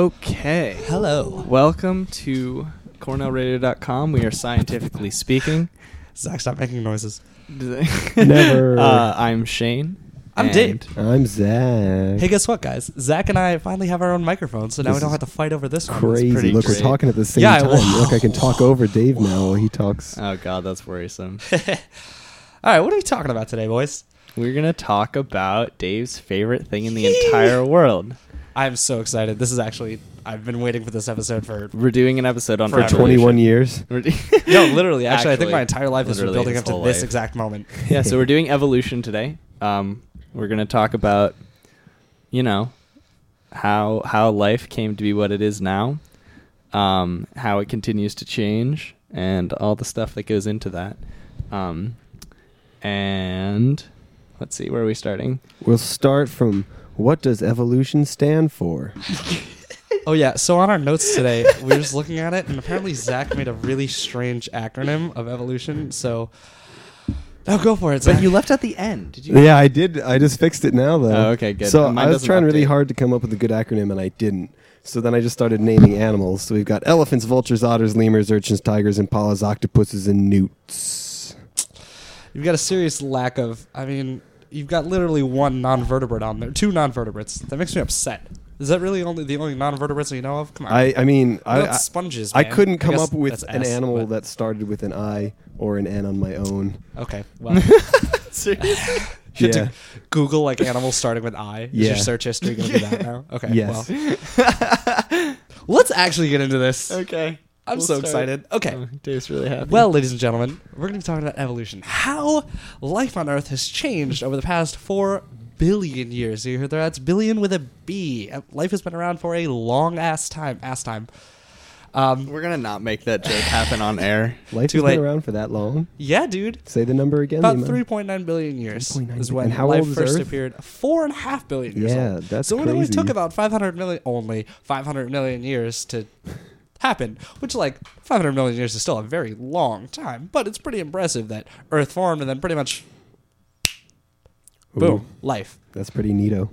Okay. Hello. Welcome to CornellRadio.com. We are scientifically speaking. Zach, stop making noises. Never. Uh, I'm Shane. I'm and- Dave. I'm Zach. Hey, guess what, guys? Zach and I finally have our own microphone, so now This we don't is have to fight over this one. Crazy. pretty Look, great. we're talking at the same Yeah, I- time. Look, I can talk over Dave now while he talks. Oh God, that's worrisome. All right, what are we talking about today, boys? We're gonna talk about Dave's favorite thing in the entire world. I'm so excited. This is actually I've been waiting for this episode for We're doing an episode on For For evolution. 21 years. We're no, literally. Actually, I think my entire life has been building up to whole this life. exact moment. yeah, so we're doing evolution today. Um, we're gonna talk about, you know, how how life came to be what it is now, um, how it continues to change, and all the stuff that goes into that. Um, and let's see, where are we starting? We'll start from what does evolution stand for? Oh yeah. So on our notes today, we were just looking at it, and apparently Zach made a really strange acronym of evolution. So, oh, go for it, Zach. But you left at the end. Did you? Yeah, I did. I just fixed it now, though. Oh, okay, good. So Mine I was doesn't trying really update. hard to come up with a good acronym, and I didn't. So then I just started naming animals. So we've got elephants, vultures, otters, lemurs, urchins, tigers, impalas, octopuses, and newts. You've got a serious lack of. I mean, you've got literally one non-vertebrate on there, two non-vertebrates. That makes me upset. Is that really only the only non-vertebrates that you know of? Come on. I, I mean, I, I, sponges. I man? couldn't come guess up with that's an S, animal but- that started with an I or an N on my own. Okay. Well, Seriously? you Yeah. to Google like animals starting with I. Is Yeah. your search history going to be that now? Okay. Yes. Well, let's actually get into this. okay. I'm We'll so start. excited. Okay. Oh, Dave's really happy. Well, ladies and gentlemen, we're going to be talking about evolution. How life on Earth has changed over the past four billion years. You heard that? That's billion with a B. Uh, Life has been around for a long ass time. Ass time. Um, we're gonna not make that joke happen on air. Life Too has late. been around for that long. yeah, dude. Say the number again. About 3.9 billion years 3.9 is when how life old first Earth? appeared. Four and a half billion years Yeah, old. that's so it only took about 500 million, only 500 million years to happen. Which, like, 500 million years is still a very long time, but it's pretty impressive that Earth formed and then pretty much Ooh, boom, life. That's pretty neato.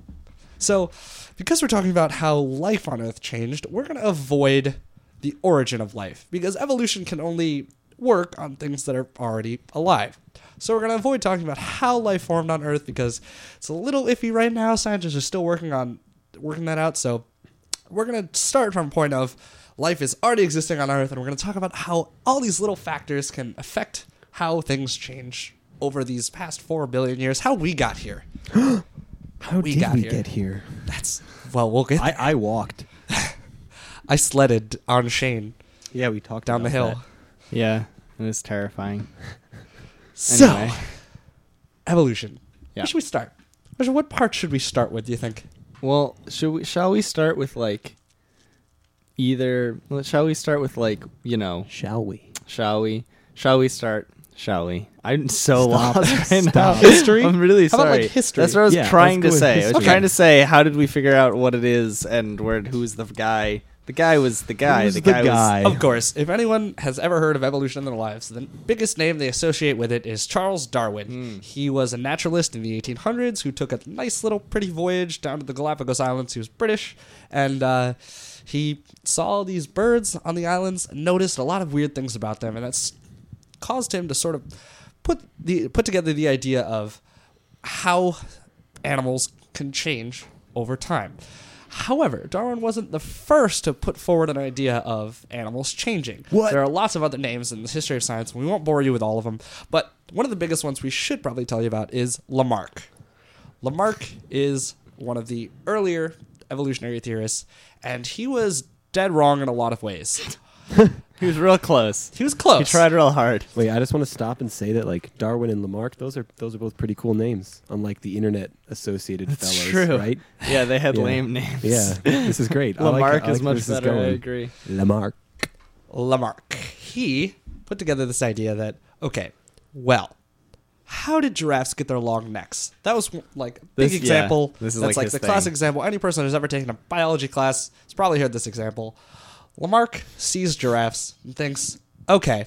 So, because we're talking about how life on Earth changed, we're going to avoid the origin of life because evolution can only work on things that are already alive. So, we're going to avoid talking about how life formed on Earth because it's a little iffy right now. Scientists are still working on working that out. So, we're going to start from a point of life is already existing on Earth, and we're going to talk about how all these little factors can affect how things change over these past four billion years, how we got here. How We did got we here. get here? That's well, we'll get. I, I walked. I sledded on Shane Yeah, we talked down the about hill. Yeah, it was terrifying. So, Anyway. evolution. Yeah. Where should we start? What part should we start with? Do you think? Well, should we? Shall we start with like either? Shall we start with like you know? Shall we? Shall we? Shall we start? Shall we? I'm so Stop. lost right now. History? I'm really How about, sorry. like, history? That's what I was Yeah, trying to let's go with say. I was history. trying to say, how did we figure out what it is and where? Who's the guy? The guy was the guy. Who's the the guy, guy? was. Of course, if anyone has ever heard of evolution in their lives, the biggest name they associate with it is Charles Darwin. Hmm. He was a naturalist in the 1800s who took a nice little pretty voyage down to the Galapagos Islands. He was British, and uh, he saw these birds on the islands, and noticed a lot of weird things about them, and that's caused him to sort of put the put together the idea of how animals can change over time. However, Darwin wasn't the first to put forward an idea of animals changing. What? There are lots of other names in the history of science, and we won't bore you with all of them. But one of the biggest ones we should probably tell you about is Lamarck. Lamarck is one of the earlier evolutionary theorists, and he was dead wrong in a lot of ways. He was real close. He was close. He tried real hard. Wait, I just want to stop and say that like Darwin and Lamarck, those are those are both pretty cool names, unlike the internet associated That's fellows, true. right? Yeah, they had Yeah. lame names. Yeah, this is great. I like- Lamarck I like is much this is. I agree. Lamarck. Lamarck. He put together this idea that okay, well, how did giraffes get their long necks? That was like a big This- yeah, example. this is That's like like the thing. classic example. Any person who's ever taken a biology class has probably heard this example. Lamarck sees giraffes and thinks, okay,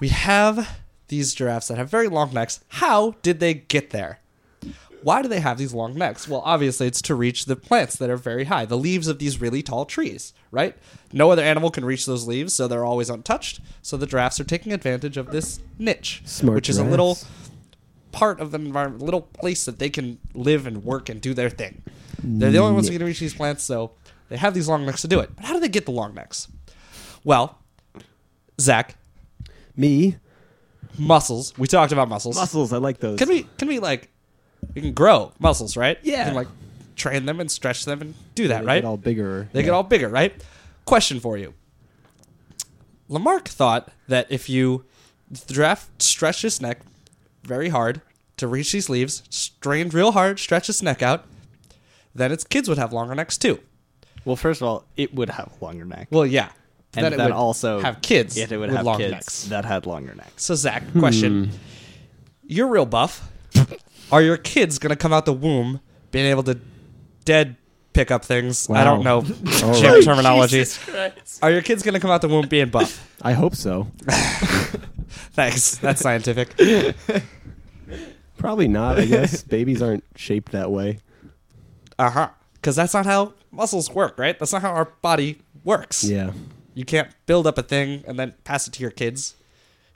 we have these giraffes that have very long necks. How did they get there? Why do they have these long necks? Well, obviously, it's to reach the plants that are very high, the leaves of these really tall trees, right? No other animal can reach those leaves, so they're always untouched. So the giraffes are taking advantage of this niche, Smart which is a little part of the environment, a little place that they can live and work and do their thing. They're the only ones who can reach these plants, so they have these long necks to do it. But how do they get the long necks? Well, Zach, Me muscles. We talked about muscles. muscles. I like those. Can we? Can we like? We can grow muscles, right? Yeah. We can like train them and stretch them and do that, They right? Get all bigger. they get all bigger, right? Question for you. Lamarck thought that if you the giraffe stretched its neck very hard to reach these leaves, strained real hard, stretched its neck out, then its kids would have longer necks too. Well, first of all, it would have longer neck. Well, yeah. and then it then would also have kids It, would have kids necks. that had longer necks. So Zach, question: hmm. You're real buff. Are your kids gonna come out the womb being able to dead pick up things? I don't know All gym right. terminology. Are your kids gonna come out the womb being buff? I hope so. Thanks. That's scientific. Probably not. I guess babies aren't shaped that way. Uh huh. Because that's not how muscles work, right? That's not how our body works. Yeah. You can't build up a thing and then pass it to your kids.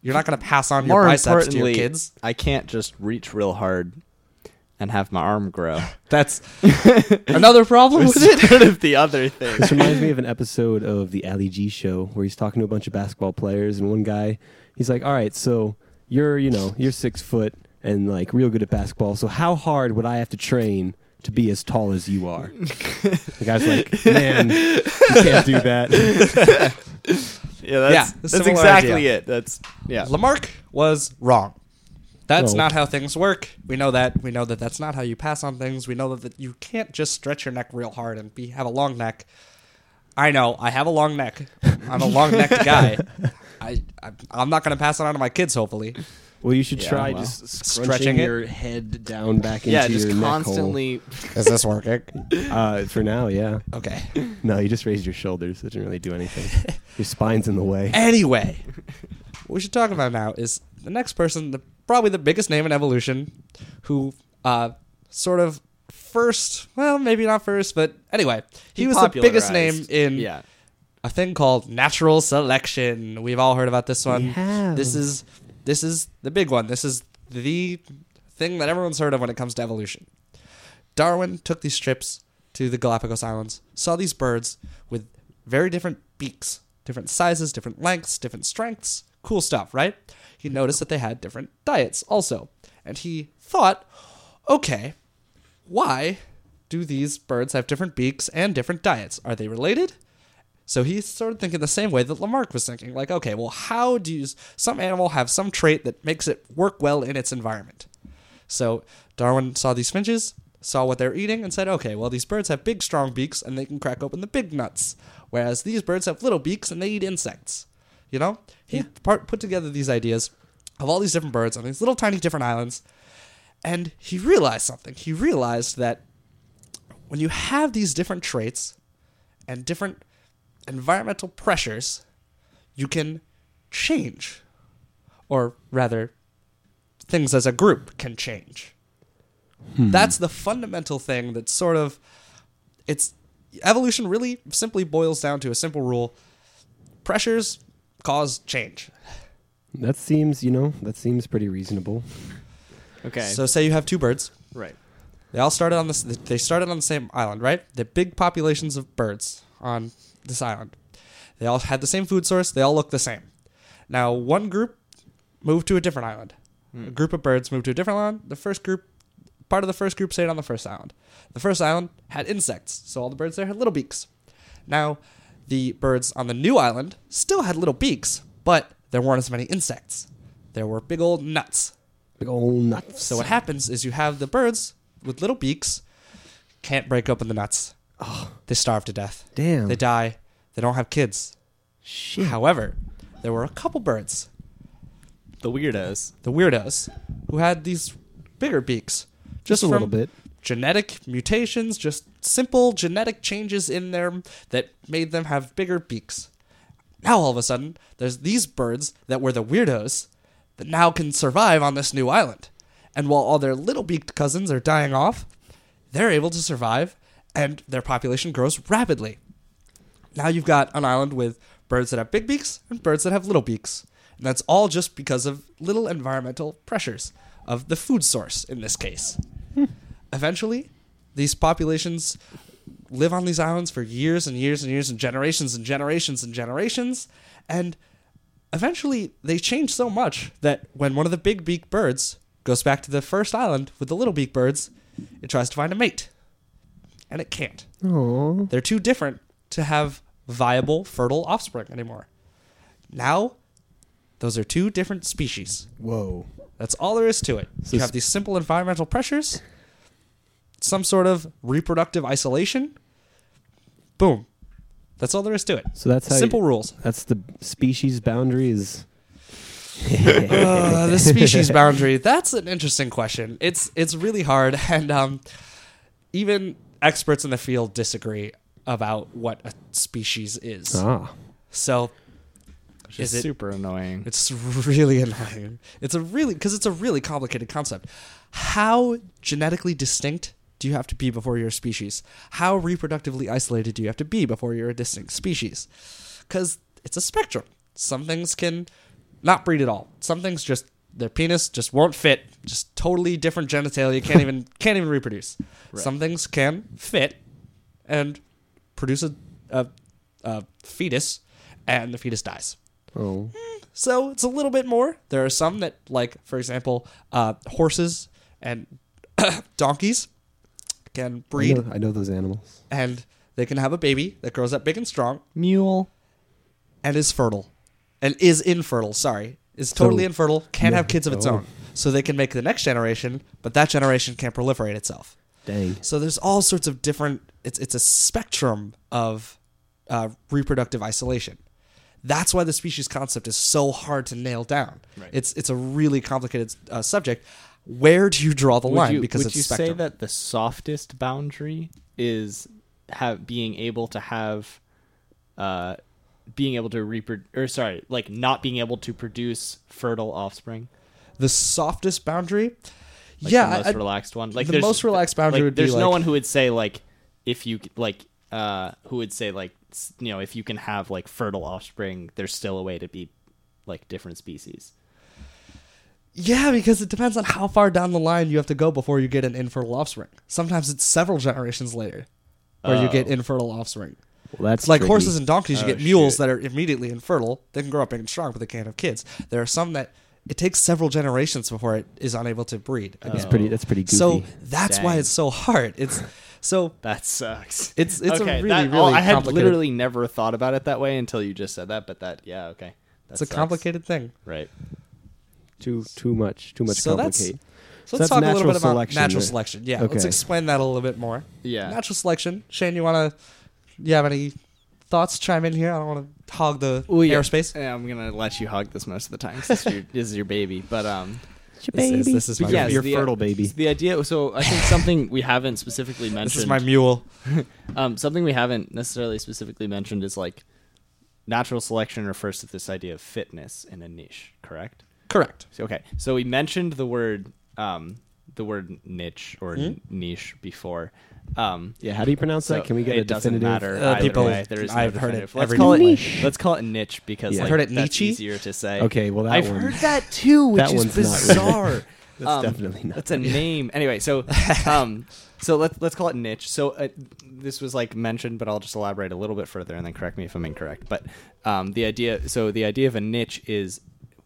You're not gonna pass on your More biceps to your importantly, kids. I can't just reach real hard and have my arm grow. That's another problem with it. sort of the other thing. This reminds me of an episode of the Ali G show where he's talking to a bunch of basketball players, and one guy, he's like, "All right, so you're, you know, you're six foot and like real good at basketball. So how hard would I have to train to be as tall as you are?" the guy's like, "Man, you can't do that." Yeah, that's, Yeah, that's similar exactly idea. it. That's yeah. Lamarck was wrong. That's No. not how things work. We know that. We know that that's not how you pass on things. We know that, that you can't just stretch your neck real hard and be have a long neck. I know. I have a long neck. I'm a long necked guy. I, I I'm not going to pass it on to my kids. Hopefully, Well, you should Yeah, try well. just Stretching stretching it. your head down back into yeah, just your neck hole. constantly. is this working? Uh, for now, yeah. Okay. No, you just raised your shoulders. It didn't really do anything. your spine's in the way. Anyway, what we should talk about now is the next person, the, probably the biggest name in evolution, who uh, sort of first, well, maybe not first, but anyway, he, was the biggest name popularized- in Yeah. a thing called natural selection. We've all heard about this one. We have. This is this is the big one. This is the thing that everyone's heard of when it comes to evolution. Darwin took these trips to the Galapagos Islands, saw these birds with very different beaks, different sizes, different lengths, different strengths. Cool stuff, right? He noticed that they had different diets also. And he thought, okay, why do these birds have different beaks and different diets? Are they related? So he started thinking the same way that Lamarck was thinking. Like, okay, well, how do you, some animal have some trait that makes it work well in its environment? So Darwin saw these finches, saw what they're eating, and said, okay, well, these birds have big, strong beaks and they can crack open the big nuts, whereas these birds have little beaks and they eat insects. You know? He part, put together these ideas of all these different birds on these little tiny different islands, and he realized something. He realized that when you have these different traits and different environmental pressures, you can change. Or rather, things as a group can change. Hmm. That's the fundamental thing that sort of it's evolution really simply boils down to a simple rule. Pressures cause change. That seems, you know, that seems pretty reasonable. Okay. So say you have two birds. right. They all started on this. They started on the same island, right? The big populations of birds on this island. They all had the same food source. They all looked the same. Now, one group moved to a different island. Hmm. A group of birds moved to a different island. The first group, part of the first group, stayed on the first island. The first island had insects, so all the birds there had little beaks. Now, the birds on the new island still had little beaks, but there weren't as many insects. There were big old nuts. Big old nuts. So what happens is you have the birds with little beaks can't break open the nuts. They starve to death. Damn. They die. They don't have kids. Shit. However, there were a couple birds, The weirdos. the weirdos, who had these bigger beaks. Just a from little bit. Genetic mutations, just simple genetic changes in them that made them have bigger beaks. Now all of a sudden, there's these birds that were the weirdos that now can survive on this new island. And while all their little beaked cousins are dying off, they're able to survive and their population grows rapidly. Now you've got an island with birds that have big beaks and birds that have little beaks. And that's all just because of little environmental pressures of the food source in this case. Hmm. Eventually, these populations live on these islands for years and years and years and generations and generations and generations. And eventually, they change so much that when one of the big beak birds goes back to the first island with the little beak birds, it tries to find a mate. And it can't. Oh, They're too different to have viable, fertile offspring anymore. Now, those are two different species. whoa. That's all there is to it. So you have these simple environmental pressures, some sort of reproductive isolation. Boom. That's all there is to it. So that's Simple You, rules. that's the species boundaries. Uh, the species boundary. That's an interesting question. It's it's really hard, and um, even experts in the field disagree about what a species is. Ah, So Which Is is it- super annoying. It's really annoying. It's a really because it's a really complicated concept. How genetically distinct do you have to be before you're a species? How reproductively isolated do you have to be before you're a distinct species? Because it's a spectrum. Some things can not breed at all. Some things just their penis just won't fit. Just totally different genitalia. Can't even can't even reproduce. Right. Some things can fit and produce a, a, a fetus, and the fetus dies. oh, So it's a little bit more. There are some that, like, for example, uh, horses and donkeys can I breed know, I know those animals. and they can have a baby that grows up big and strong Mule. and is fertile. And is infertile, sorry. Is totally So- infertile, can't No. have kids of its Oh. own. So they can make the next generation, but that generation can't proliferate itself. Dang. So there's all sorts of different. It's it's a spectrum of uh, reproductive isolation. That's why the species concept is so hard to nail down. Right. It's it's a really complicated uh, subject. Where do you draw the Would line? you, because would it's you spectrum. say that the softest boundary is have being able to have uh being able to reproduce or sorry like not being able to produce fertile offspring the softest boundary? like yeah, the most I- relaxed one like the most relaxed boundary like, would be there's no like- one who would say like if you like uh who would say like you know if you can have like fertile offspring there's still a way to be like different species yeah, because it depends on how far down the line you have to go before you get an infertile offspring. Sometimes it's several generations later where you get Oh. infertile offspring. Well, that's like tricky. horses and donkeys, you Oh, get mules shit. that are immediately infertile. They can grow up big and strong, but they can't have kids. There are some that it takes several generations before it is unable to breed. That's pretty. That's pretty goofy. So that's why it's so hard. It's so that sucks it's it's okay, a really that- really oh, I had literally never thought about it that way until you just said that but that yeah okay that it's a complicated thing. right too too much. Too much So that's- complicate. So So let's that's talk a little bit about selection, natural right? selection. Yeah, let's explain that a little bit more. yeah Natural selection. Shane, you want to? You have any thoughts? Chime in here. I don't want to hog the Well, yeah. airspace. Yeah, I'm gonna let you hug this most of the time. 'cause This is your, this is your baby, but um, This is- this is my your, your the- fertile baby. the idea. So I think something we haven't specifically mentioned. This is my mule. um, something we haven't necessarily specifically mentioned is like natural selection refers to this idea of fitness in a niche. Correct. Correct. So, okay, so we mentioned the word um, the word niche or Hmm? niche before. Um, Yeah. How do you pronounce so that? Can we get it a doesn't definitive? matter. Uh, either people- way. There is no I've heard it definitive. Let's every call it different way. Let's call it niche because Yeah. like, Heard it that's Nietzsche? easier to say. Okay. Well, that I've one. heard that too, which That is one's not really- bizarre. That's Um, definitely not. That's a name. Anyway, so um, so let's let's call it niche. So uh, this was like mentioned, but I'll just elaborate a little bit further and then correct me if I'm incorrect. But um, the idea, so the idea of a niche is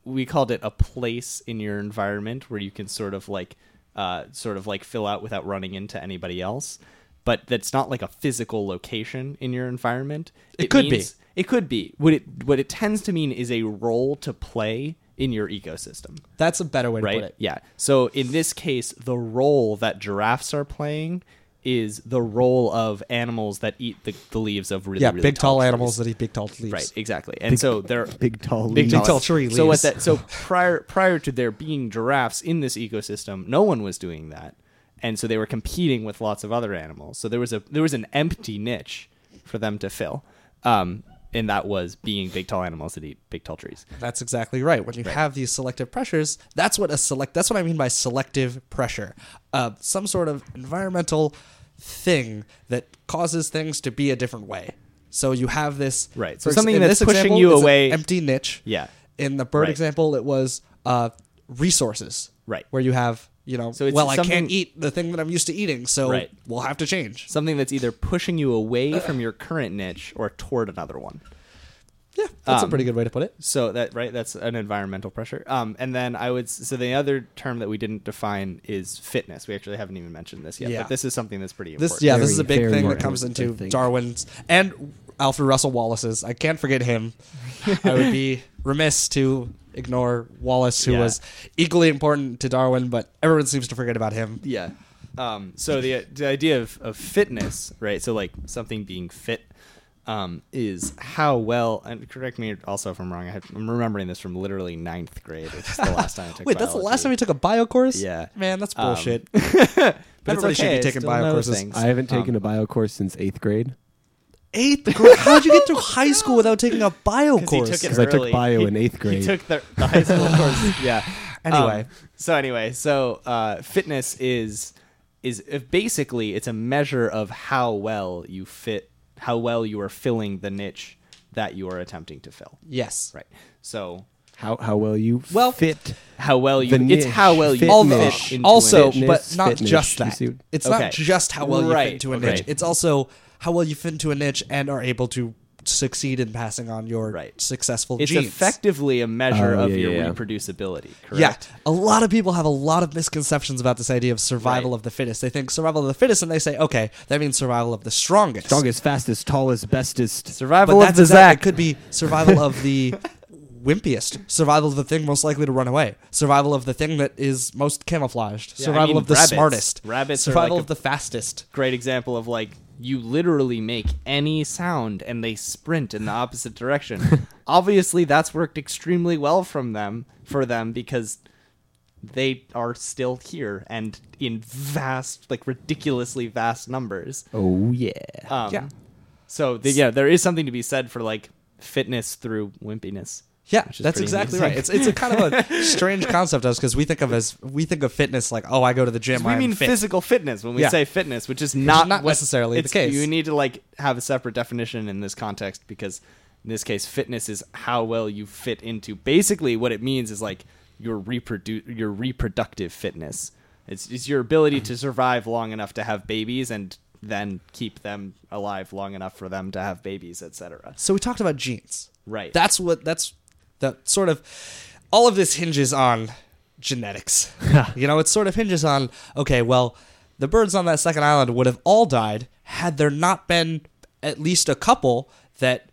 we called it a place in your environment where you can sort of like uh, sort of like fill out without running into anybody else. But that's not like a physical location in your environment. It could be. It could be. What it what it tends to mean is a role to play in your ecosystem That's a better way to right? put it. Yeah. So in this case, the role that giraffes are playing is the role of animals that eat the, the leaves of really yeah, really big tall trees. animals that eat big tall leaves. Right. Exactly. And so they're big tall. big leaves. tall- tall tree So leaves. what that so prior prior to there being giraffes in this ecosystem, no one was doing that, and so they were competing with lots of other animals. So there was a there was an empty niche for them to fill. Um, and that was being big tall animals that eat big tall trees. That's exactly right. When you have these selective pressures, that's what a select. That's what I mean by selective pressure. Uh, some sort of environmental thing that causes things to be a different way. So you have this Right. So something that's pushing example, you away- Empty niche. Yeah. In the bird Right. example, it was uh, resources. Right. Where you have you know, So well, I can't eat the thing that I'm used to eating, so Right. we'll have to change. Something that's either pushing you away from your current niche or toward another one. Yeah, that's Um, a pretty good way to put it. So that right, that's an environmental pressure. Um, and then I would so the other term that we didn't define is fitness. We actually haven't even mentioned this yet, Yeah. but this is something that's pretty This important. yeah, this is a big thing that comes into. Darwin's and Alfred Russel Wallace's. I can't forget him. I would be remiss to ignore Wallace, who Yeah. was equally important to Darwin, but everyone seems to forget about him. Yeah. Um, so the the idea of, of fitness, right? So like something being fit um, is how well. And correct me also if I'm wrong. I had, I'm remembering this from literally ninth grade, which is the last time I took. Wait, that's the last time biology. you took a bio course? Yeah. man, that's Um, bullshit. but Everybody should be taking bio courses. I haven't taken Um, a bio course since eighth grade Eighth grade. How'd you get through high school without taking a bio course? Because I took bio He- in eighth grade. He took the, the high school course. Yeah. Anyway. Um, so anyway, so uh, fitness is is basically it's a measure of how well you fit, how well you are filling the niche that you are attempting to fill. yes. Right. So how how well you Well- fit how well you The it's how well you fit Although, niche. fit into also, a niche. but not fitness, just you that. see- It's Okay. not just how well you Right, fit into a okay. niche. It's also how well you fit into a niche and are able to succeed in passing on your Right. successful it's genes. effectively a measure Oh, of yeah, your yeah. reproducibility. Yeah, a lot of people have a lot of misconceptions about this idea of survival Right. of the fittest. They think survival of the fittest, and they say, okay, that means survival of the strongest. strongest, fastest, tallest, bestest. Survival but of that's the exact- Zach. It could be survival of the wimpiest, survival of the thing most likely to run away, survival of the thing that is most camouflaged, Yeah, I survival mean, of the rabbits. smartest, Rabbits are survival like a- of the fastest. great example of like you literally make any sound and they sprint in the opposite direction. Obviously, that's worked extremely well from them for them because they are still here and in vast, like ridiculously vast numbers. Oh yeah. Um, Yeah. So the, yeah, there is something to be said for like fitness through wimpiness. Yeah, that's exactly amusing. right. It's it's a kind of a strange concept to us because we think of as we think of fitness like oh I go to the gym we mean fit. physical fitness when we Yeah. say fitness, which is not not what- necessarily the case. You need to like have a separate definition in this context because in this case, fitness is how well you fit into. Basically, what it means is like your reprodu- your reproductive fitness. It's it's your ability to survive long enough to have babies and then keep them alive long enough for them to have babies, etc. So we talked about genes. Right. That's what that's the sort of all of this hinges on genetics. you know, it sort of hinges on okay, well, the birds on that second island would have all died had there not been at least a couple that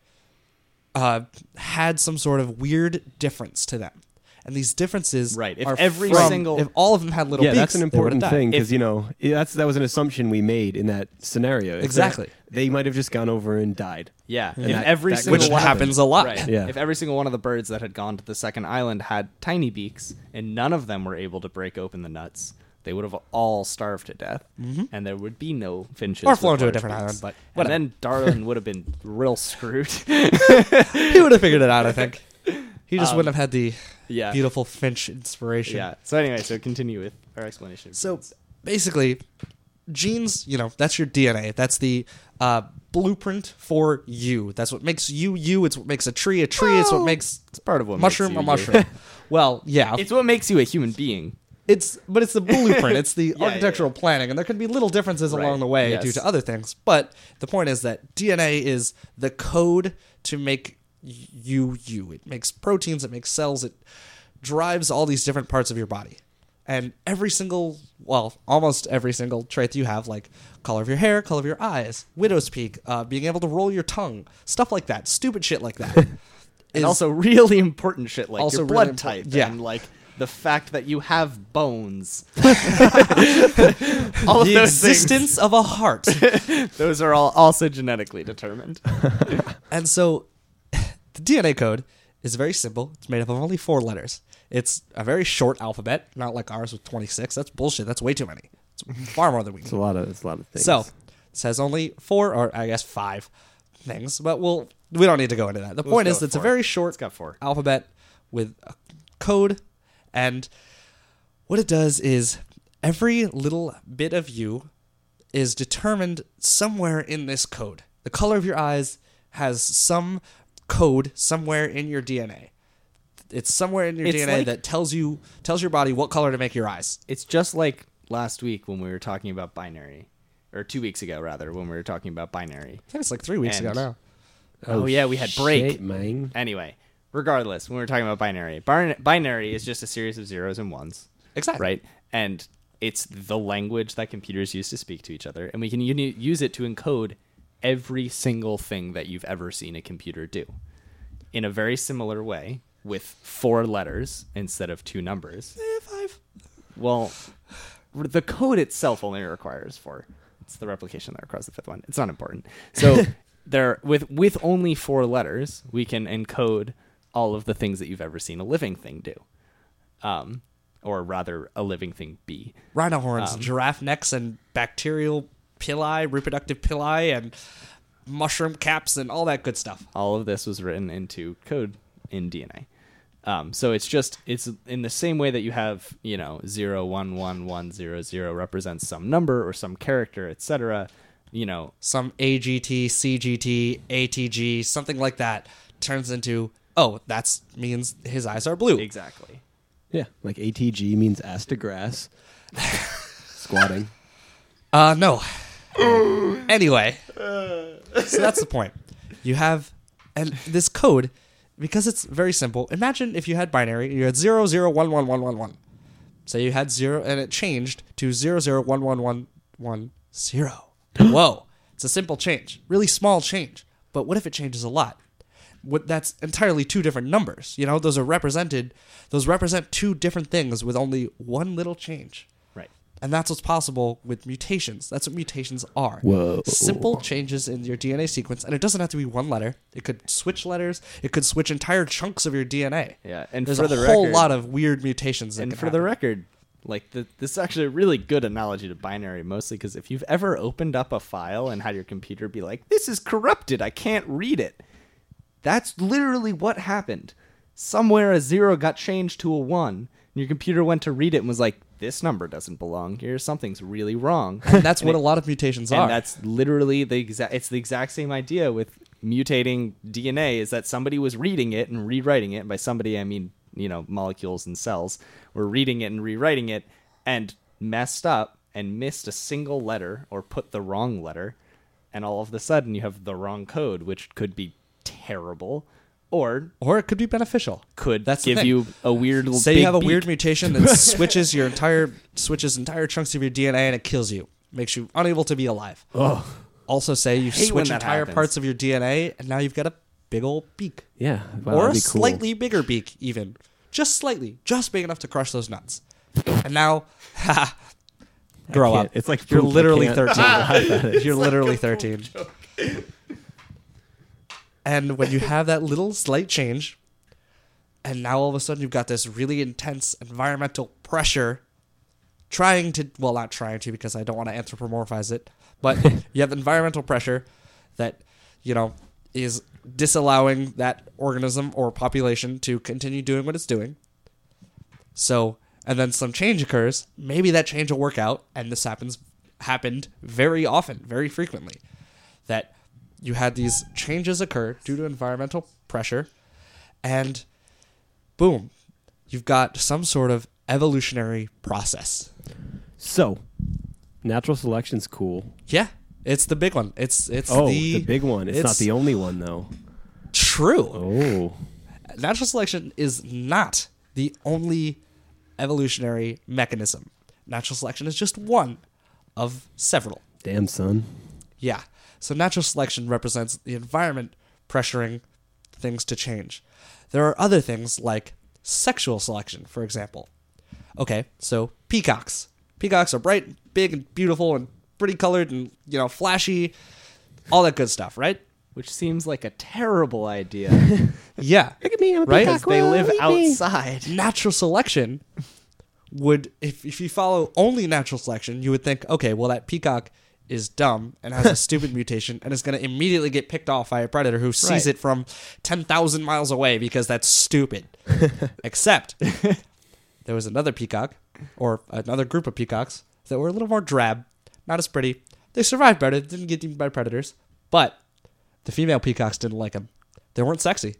uh, had some sort of weird difference to them. And these differences, Right. If are every from- single- if all of them had little yeah, beaks, that's an important died. thing because you know that's that was an assumption we made in that scenario. If Exactly. they might have just gone over and died. Yeah, And if that- every that single Which one of happens a lot. Right. Yeah. If every single one of the birds that had gone to the second island had tiny beaks and none of them were able to break open the nuts, they would have all starved to death, mm-hmm. and there would be no finches. Or with flown to a different beaks. island, but and then Darwin would have been real screwed. he would have figured it out. I think he just Um, wouldn't have had the yeah. beautiful Finch inspiration. Yeah. So anyway, so continue with our explanation. So basically, genes, you know, that's your DNA. That's the uh, blueprint for you. That's what makes you you. It's what makes a tree a tree. it's what makes it's part of what mushroom a mushroom. well, yeah, It's what makes you a human being. it's but it's the blueprint. It's the yeah, architectural planning, and there can be little differences Right, along the way yes. due to other things. But the point is that DNA is the code to make you you. It makes proteins. It makes cells. It drives all these different parts of your body. And every single, well, almost every single trait that you have, like color of your hair, color of your eyes, widow's peak, uh, being able to roll your tongue, stuff like that, stupid shit like that. and also really important shit like Also your blood important- type yeah. and like the fact that you have bones. all of the those things, existence of a heart. those are all also genetically determined. And so the DNA code is very simple. It's made up of only four letters. It's a very short alphabet, not like ours with 26. That's bullshit. That's way too many. It's far more than we It's need. a lot of it's a lot of things. So, it says only four, or I guess five things, but we'll we don't need to go into that. The Let's point go is, with it's a four. very short It's got four. alphabet with a code, and what it does is every little bit of you is determined somewhere in this code. The color of your eyes has some code somewhere in your DNA. It's somewhere in your It's DNA like- that tells you tells your body what color to make your eyes. It's just like last week when we were talking about binary, or two weeks ago rather, when we were talking about binary. I think it's like three weeks And- ago now. Oh, oh, yeah, we had break. shit, man. Anyway, regardless, when we were talking about binary, Bin- binary is just a series of zeros and ones, Exactly. right? And it's the language that computers use to speak to each other, and we can uni- use it to encode every single thing that you've ever seen a computer do in a very similar way with four letters instead of two numbers. Eh, five. Well, the code itself only requires four. It's the replication that requires the fifth one. It's not important. So there, with with only four letters, we can encode all of the things that you've ever seen a living thing do, um, or rather, a living thing be. Rhino horns, Um, giraffe necks, and bacterial pili, reproductive pili, and mushroom caps, and all that good stuff. All of this was written into code in DNA. Um, so it's just it's in the same way that you have you know zero one one one zero zero represents some number or some character, etc. You know Some AGT, CGT, ATG, something like that turns into oh, that's means his eyes are blue. exactly. Yeah, like ATG means ass to grass. Squatting. Uh, no. Mm. anyway, so that's the point. You have, and this code, because it's very simple. Imagine if you had binary, you had zero zero one one one one one. So you had zero, and it changed to zero zero one one one one zero. Whoa, it's a simple change, really small change. But what if it changes a lot? What that's entirely two different numbers. You know, those are represented. Those represent two different things with only one little change. Right. And that's what's possible with mutations. That's what mutations are. Whoa. Simple changes in your DNA sequence, and it doesn't have to be one letter. It could switch letters. It could switch entire chunks of your DNA. Yeah, and There's for a the whole record, lot of weird mutations. That and can for the record, like the, this is actually a really good analogy to binary, mostly because if you've ever opened up a file and had your computer be like, "This is corrupted, I can't read it," that's literally what happened. Somewhere a zero got changed to a one, and your computer went to read it and was like, "This number doesn't belong here. Something's really wrong." and that's what a lot of mutations are. and that's literally the exact it's the exact same idea with mutating DNA is that somebody was reading it and rewriting it and by somebody I mean you know molecules and cells were reading it and rewriting it and messed up and missed a single letter or put the wrong letter and all of a sudden you have the wrong code which could be terrible or or it could be beneficial. could That's the give thing. you a weird little Say big you have a beak. weird mutation that switches your entire switches entire chunks of your DNA and it kills you, makes you unable to be alive. Oh, Also, say you hate when switch that entire happens. parts of your DNA and now you've got a big old beak. yeah. Wow, or a that'd be cool. slightly bigger beak, even just slightly, just big enough to crush those nuts. And now, grow can't- up. it's like you're poop, I literally can't thirteen. laugh at it. you're literally thirteen. And when you have that little slight change, and now all of a sudden you've got this really intense environmental pressure trying to well not trying to because I don't want to anthropomorphize it, but you have environmental pressure that you know is disallowing that organism or population to continue doing what it's doing. So, and then some change occurs. Maybe that change will work out, and this happens happened very often, very frequently. That you had these changes occur due to environmental pressure, and boom, you've got some sort of evolutionary process. So, natural selection's cool. Yeah, it's the big one. It's it's Oh, the, the, big one. It's, not the only one though. true. Oh, Natural selection is not the only evolutionary mechanism. Natural selection is just one of several. damn son. Yeah. So natural selection represents the environment pressuring things to change. There are other things like sexual selection, for example. Okay, so peacocks. Peacocks are bright, big, and beautiful, and pretty colored, and you know, flashy, all that good stuff, right? which seems like a terrible idea Yeah. Look at me, I'm a Right? peacock. because they live look at me. outside. natural selection would if, if you follow only natural selection you would think okay well that peacock is dumb and has a stupid mutation and is going to immediately get picked off by a predator who sees Right. it from 10,000 miles away because that's stupid. Except there was another peacock or another group of peacocks that were a little more drab, not as pretty. They survived better, didn't get eaten by predators, but the female peacocks didn't like them. They weren't sexy.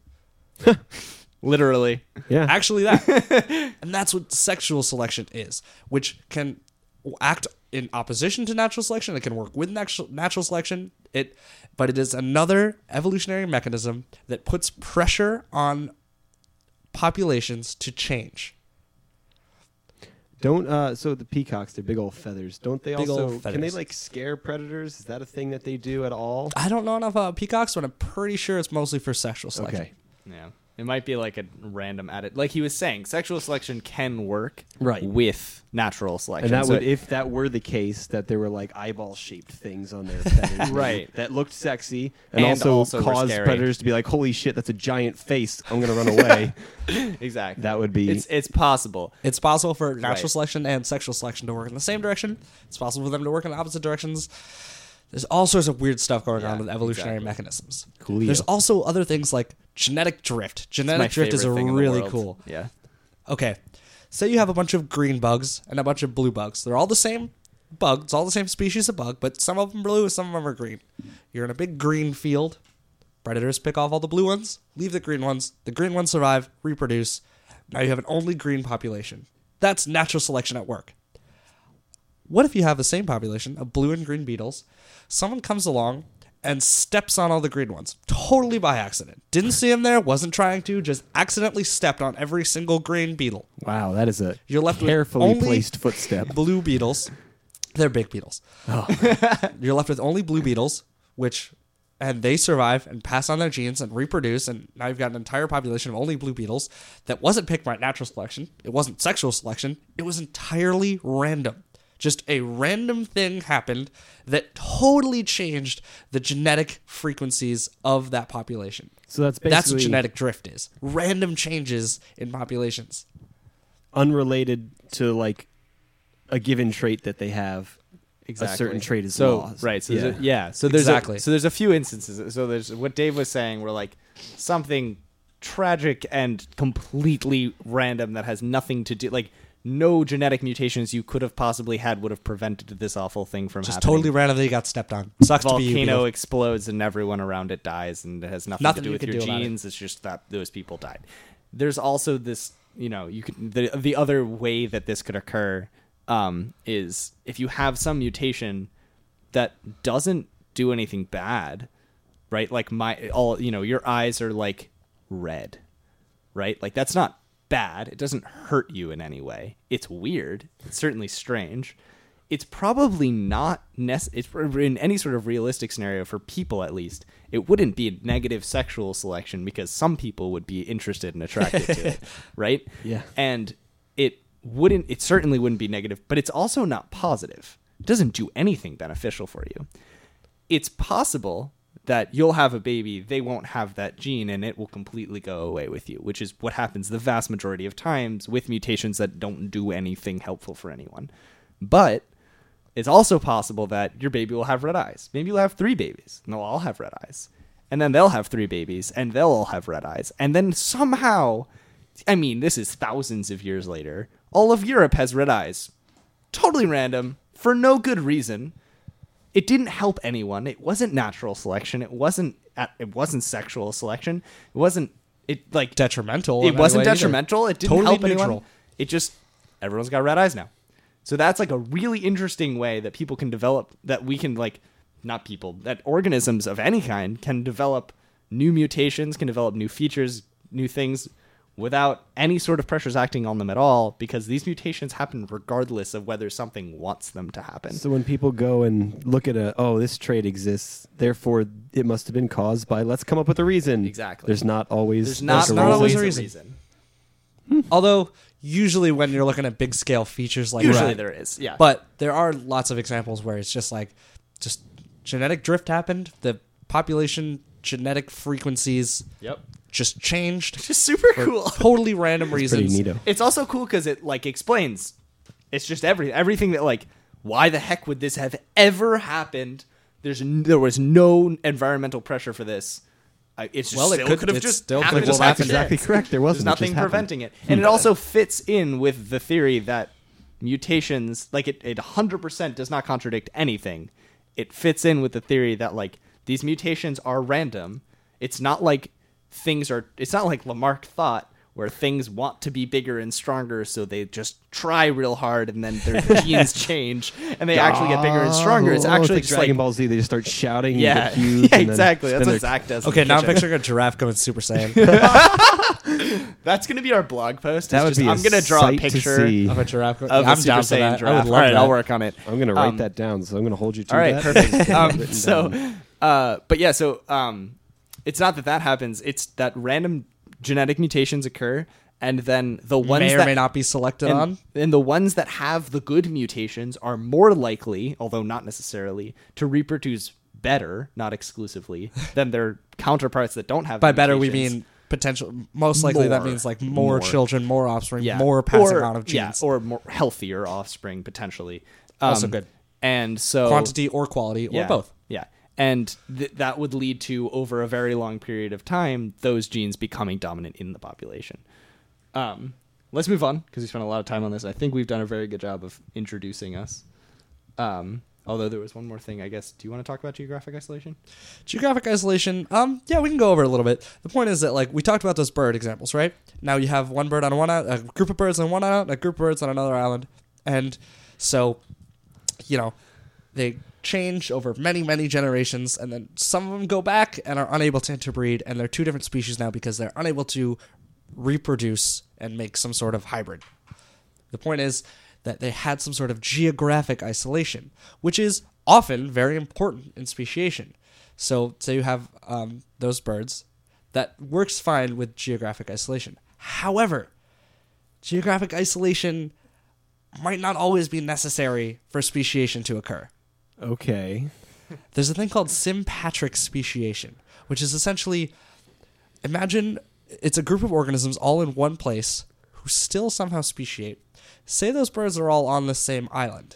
Literally. Yeah. Actually, that. and that's what sexual selection is, which can act in opposition to natural selection. It can work with natural natural selection. It, but it is another evolutionary mechanism that puts pressure on populations to change. Don't uh so the peacocks, they're big old feathers. Don't they Big also can they like scare predators? Is that a thing that they do at all? I don't know enough about peacocks, but I'm pretty sure it's mostly for sexual selection. Okay. Yeah. It might be like a random added. Like he was saying, sexual selection can work Right. with natural selection. And that So- would if that were the case that there were like eyeball shaped things on their feathers. Right. That looked sexy and, And also, also caused predators to be like, Holy shit, that's a giant face. I'm gonna run away. exactly. that would be It's it's possible. It's possible for natural Right. selection and sexual selection to work in the same direction. It's possible for them to work in opposite directions. There's all sorts of weird stuff going on with evolutionary exactly. mechanisms. Coolio. There's also other things like genetic drift. Genetic drift is a favorite thing in the really cool. Yeah. Okay, say you have a bunch of green bugs and a bunch of blue bugs. They're all the same bug. It's all the same species of bug, but some of them are blue, some of them are green. You're in a big green field. Predators pick off all the blue ones, leave the green ones. The green ones survive, reproduce. Now you have an only green population. That's natural selection at work. What if you have the same population of blue and green beetles? Someone comes along and steps on all the green ones, totally by accident. Didn't see him there, wasn't trying to, just accidentally stepped on every single green beetle. Wow, that is a You're left with carefully only placed footstep. Blue beetles. They're big beetles. Oh. You're left with only blue beetles, which and they survive and pass on their genes and reproduce, and now you've got an entire population of only blue beetles that wasn't picked by natural selection. It wasn't sexual selection. It was entirely random. Just a random thing happened that totally changed the genetic frequencies of that population. So that's basically That's what genetic drift is. Random changes in populations. unrelated to like a given trait that they have. Exactly. A certain trait is so lost. right. So yeah. there's a, yeah. So there's Exactly. A, so there's a few instances. So there's what Dave was saying. Where like something tragic and completely random that has nothing to do like no genetic mutations you could have possibly had would have prevented this awful thing from Just happening. totally randomly got stepped on. Sucks to be you. volcano explodes and everyone around it dies and it has nothing, Nothing to do you with your do about it. genes it's just that those people died there's also this you know you could the, the other way that this could occur um, is if you have some mutation that doesn't do anything bad right like my all you know your eyes are like red right like that's not bad. It doesn't hurt you in any way. It's weird. It's certainly strange. It's probably not nec- it's in any sort of realistic scenario for people at least it wouldn't be a negative sexual selection because some people would be interested and attracted to it right? Yeah. and it wouldn't it certainly wouldn't be negative but it's also not positive. It doesn't do anything beneficial for you. It's possible that you'll have a baby, they won't have that gene, and it will completely go away with you, which is what happens the vast majority of times with mutations that don't do anything helpful for anyone. But it's also possible that your baby will have red eyes. Maybe you'll have three babies, and they'll all have red eyes. And then they'll have three babies, and they'll all have red eyes. And then somehow, I mean, this is thousands of years later, all of Europe has red eyes. Totally random, for no good reason it didn't help anyone. It wasn't natural selection. It wasn't. It wasn't sexual selection. It wasn't. It like detrimental. it wasn't way either. detrimental. It didn't Totally help neutral. anyone. It just everyone's got red eyes now. So that's like a really interesting way that people can develop. That we can like not people that organisms of any kind can develop new mutations, can develop new features, new things without any sort of pressures acting on them at all because these mutations happen regardless of whether something wants them to happen. So when people go and look at a, oh, this trait exists, therefore it must have been caused by. Let's come up with a reason. Exactly. There's not always. There's not, not always always a a reason. reason. Although usually when you're looking at big scale features like Usually that, there is, yeah. But there are lots of examples where it's just like just genetic drift happened. The population genetic frequencies yep, just changed it's just super for cool. totally random pretty reasons. neato. It's also cool because it like explains. It's just every everything that like why the heck would this have ever happened? There's n- there was no environmental pressure for this. I, it's just Well, it still could- could have just still happened could just have like happened. Exactly correct. There wasn't. There's It just nothing happened. preventing it, hmm. and it also fits in with the theory that mutations, like it, it 100% does not contradict anything. It fits in with the theory that like these mutations are random. It's not like things are. It's not like Lamarck thought, where things want to be bigger and stronger, so they just try real hard, and then their genes change, and they actually get bigger and stronger. It's Oh, actually like just Dragon like Ball Z. They just start shouting. and yeah, get huge, yeah, and then- exactly. then That's what Zach does. Okay, now I'm picturing a giraffe going Super Saiyan That's gonna be our blog post. That would just- be a I'm gonna draw a sight to picture of a giraffe. Going, of I'm a Super down for Saiyan that. I giraffe. would love right, that. I'll work on it. I'm gonna write Um, that down. So I'm gonna hold you to All right, that. perfect. Um, so, uh, but yeah, so um, it's not that that happens. It's that random genetic mutations occur, and then the ones may or that may not be selected and, on. and the ones that have the good mutations are more likely, although not necessarily, to reproduce better, not exclusively, than their counterparts that don't have. By better, we mean potential. Most likely, that means like more, More. children, more offspring, yeah, more passing or, on of yeah, genes. or more healthier offspring potentially. Also Um, good. And so quantity or quality or yeah, both. Yeah. And th- that would lead to, over a very long period of time, those genes becoming dominant in the population. Um, let's move on because we spent a lot of time on this. I think we've done a very good job of introducing us. Um, although there was one more thing, I guess. Do you want to talk about geographic isolation? Geographic isolation, um, yeah, we can go over a little bit. The point is that, like, we talked about those bird examples, right? Now you have one bird on one island, a group of birds on one island, a group of birds on another island, and so, you know, they change over many, many generations, and then some of them go back and are unable to interbreed, and they're two different species now because they're unable to reproduce and make some sort of hybrid. The point is that they had some sort of geographic isolation, which is often very important in speciation. So, say you have um, those birds, that works fine with geographic isolation. However, geographic isolation might not always be necessary for speciation to occur. Okay. There's a thing called sympatric speciation, which is essentially imagine it's a group of organisms all in one place who still somehow speciate. Say those birds are all on the same island,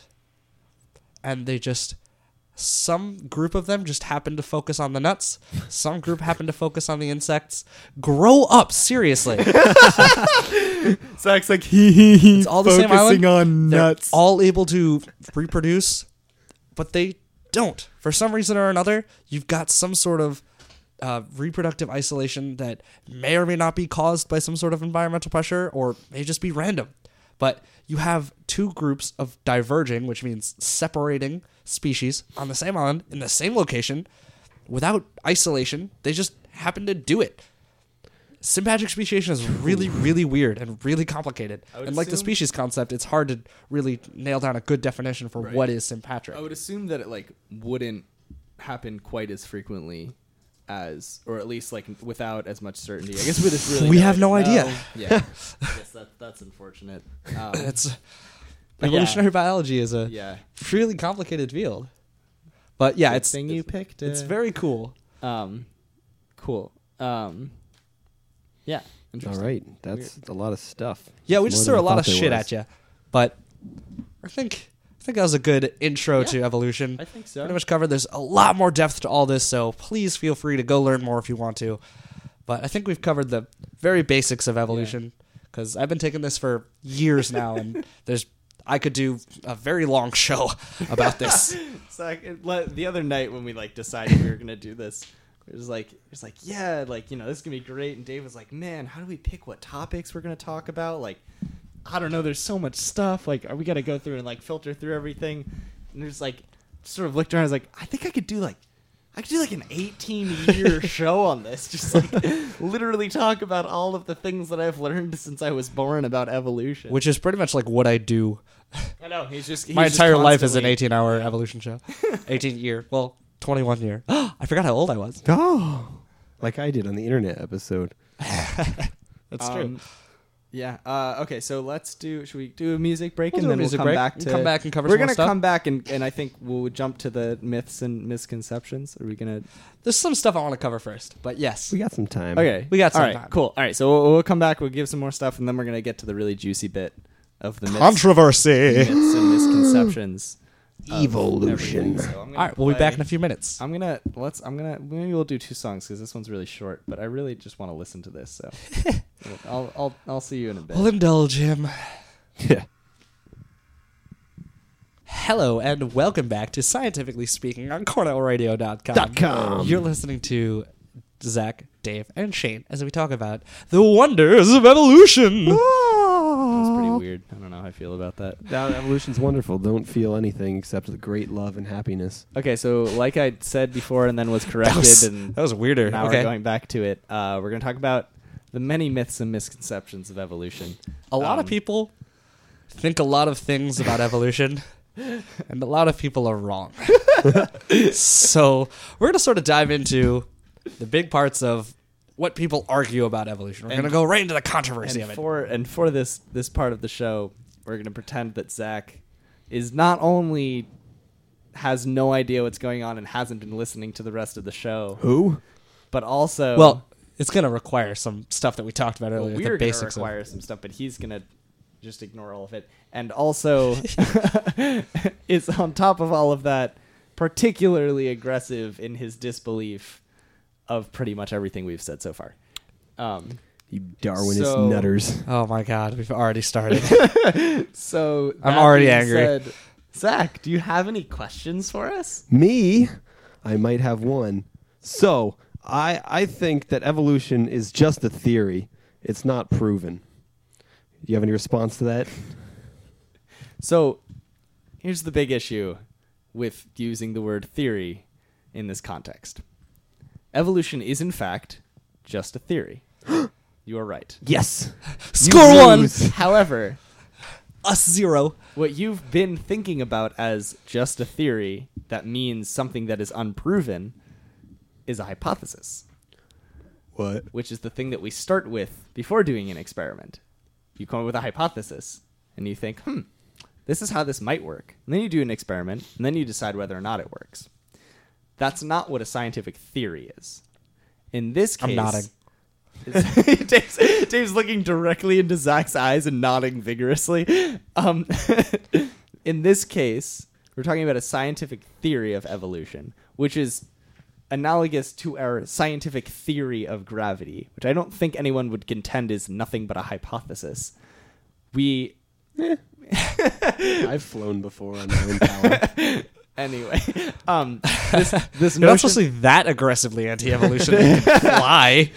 and they just some group of them just happen to focus on the nuts, some group happen to focus on the insects. Grow up, seriously. Zach's like, he, he, he, It's all the same island. on They're all able to reproduce, but they don't. For some reason or another, you've got some sort of uh, reproductive isolation that may or may not be caused by some sort of environmental pressure or may just be random. But you have two groups of diverging, which means separating species on the same island in the same location without isolation. They just happen to do it. Sympatric speciation is really, really weird and really complicated. And like the assume- species concept, it's hard to really nail down a good definition for what is sympatric. I would assume that it like wouldn't happen quite as frequently as, or at least like without as much certainty. I guess we just really We have no idea. Yeah, I guess that that's unfortunate. Um, It's evolutionary biology is a yeah, really complicated field. But yeah, it's thing you picked. it's it. very cool. um, cool. Um, yeah, All interesting. right. That's a lot of stuff. Yeah, we It's just more threw a lot of thought there shit was. at you, but I think I think that was a good intro Yeah. to evolution. I think so. Pretty much covered. There's a lot more depth to all this, so please feel free to go learn more if you want to. But I think we've covered the very basics of evolution because I've been taking this for years now, and there's I could do a very long show about this. So like, it, le- the other night when we like decided we were gonna do this, it was like it was like yeah, like you know this is gonna be great. And Dave was like, man, how do we pick what topics we're gonna talk about? Like, I don't know. There's so much stuff. Like, are we gonna go through and like filter through everything? And there's like sort of looked around. I was like, I think I could do like. I could do like an 18 year show on this. Just like literally talk about all of the things that I've learned since I was born about evolution. which is pretty much like what I do. I know he's just My he's just entire life is an 18 hour evolution show. 18 year, well, 21 year. I forgot how old I was. Oh, like I did on the internet episode. That's true. Um, Yeah. Uh, okay. So let's do. Should we do a music break We'll and a then music we'll come break back and to come back and cover We're some more gonna stuff? come back and and I think we'll jump to the myths and misconceptions. Are we gonna? There's some stuff I want to cover first, but yes. We got some time. Okay. We got some All right. time. Cool. All right. So we'll, we'll come back. We'll give some more stuff, and then we're gonna get to the really juicy bit of the myths, Controversy. myths and misconceptions. Of Evolution. So All right, we'll be back in a few minutes. I'm gonna let's. I'm gonna maybe we'll do two songs because this one's really short. But I really just want to listen to this. So I'll I'll I'll see you in a bit. We'll indulge him. Yeah. Hello and welcome back to Scientifically Speaking on CornellRadio.com. Dot com. You're listening to Zach, Dave, and Shane as we talk about the wonders of evolution. That was pretty weird. I don't know how I feel about that. Now, evolution's wonderful. Don't feel anything except the great love and happiness. Okay, so like I said before, and then was corrected, That was, and that was weirder. now okay. we're going back to it. Uh, we're going to talk about the many myths and misconceptions of evolution. a lot of Um, people think a lot of things about evolution, and a lot of people are wrong. so we're gonna sort of dive into the big parts of what people argue about evolution. We're gonna go right into the controversy and of it. for and for this this part of the show, we're going to pretend that Zach is not only has no idea what's going on and hasn't been listening to the rest of the show, Who? but also well, it's gonna require some stuff that we talked about well, earlier. we're the going to basics of require some stuff, but he's going to just ignore all of it. And also is on top of all of that particularly aggressive in his disbelief of pretty much everything we've said so far. Um, You Darwinist So- nutters. Oh my god, we've already started. so I'm already angry. said, Zach, do you have any questions for us? Me, I might have one. So, I I think that evolution is just a theory. It's not proven. Do you have any response to that? So, here's the big issue with using the word theory in this context. Evolution is in fact just a theory. you are right. Yes. Score one. However, us zero. what you've been thinking about as just a theory that means something that is unproven is a hypothesis, What? which is the thing that we start with before doing an experiment. You come up with a hypothesis and you think, hmm, this is how this might work. And then you do an experiment and then you decide whether or not it works. That's not what a scientific theory is. In this case, I'm nodding. Dave's, Dave's looking directly into Zach's eyes and nodding vigorously. Um, in this case, we're talking about a scientific theory of evolution, which is analogous to our scientific theory of gravity, which I don't think anyone would contend is nothing but a hypothesis. We I've flown before on my own power. Anyway, um, this this You're not notion supposed to be that aggressively anti-evolution. You can fly.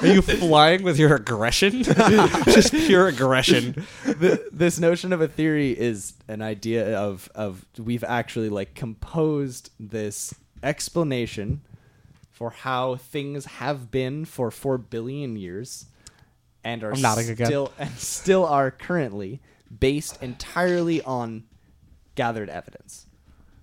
Are you flying with your aggression? Just pure aggression. this notion of a theory is an idea of of we've actually like composed this explanation for how things have been for four billion years and are I'm nodding again. still and still are currently based entirely on gathered evidence.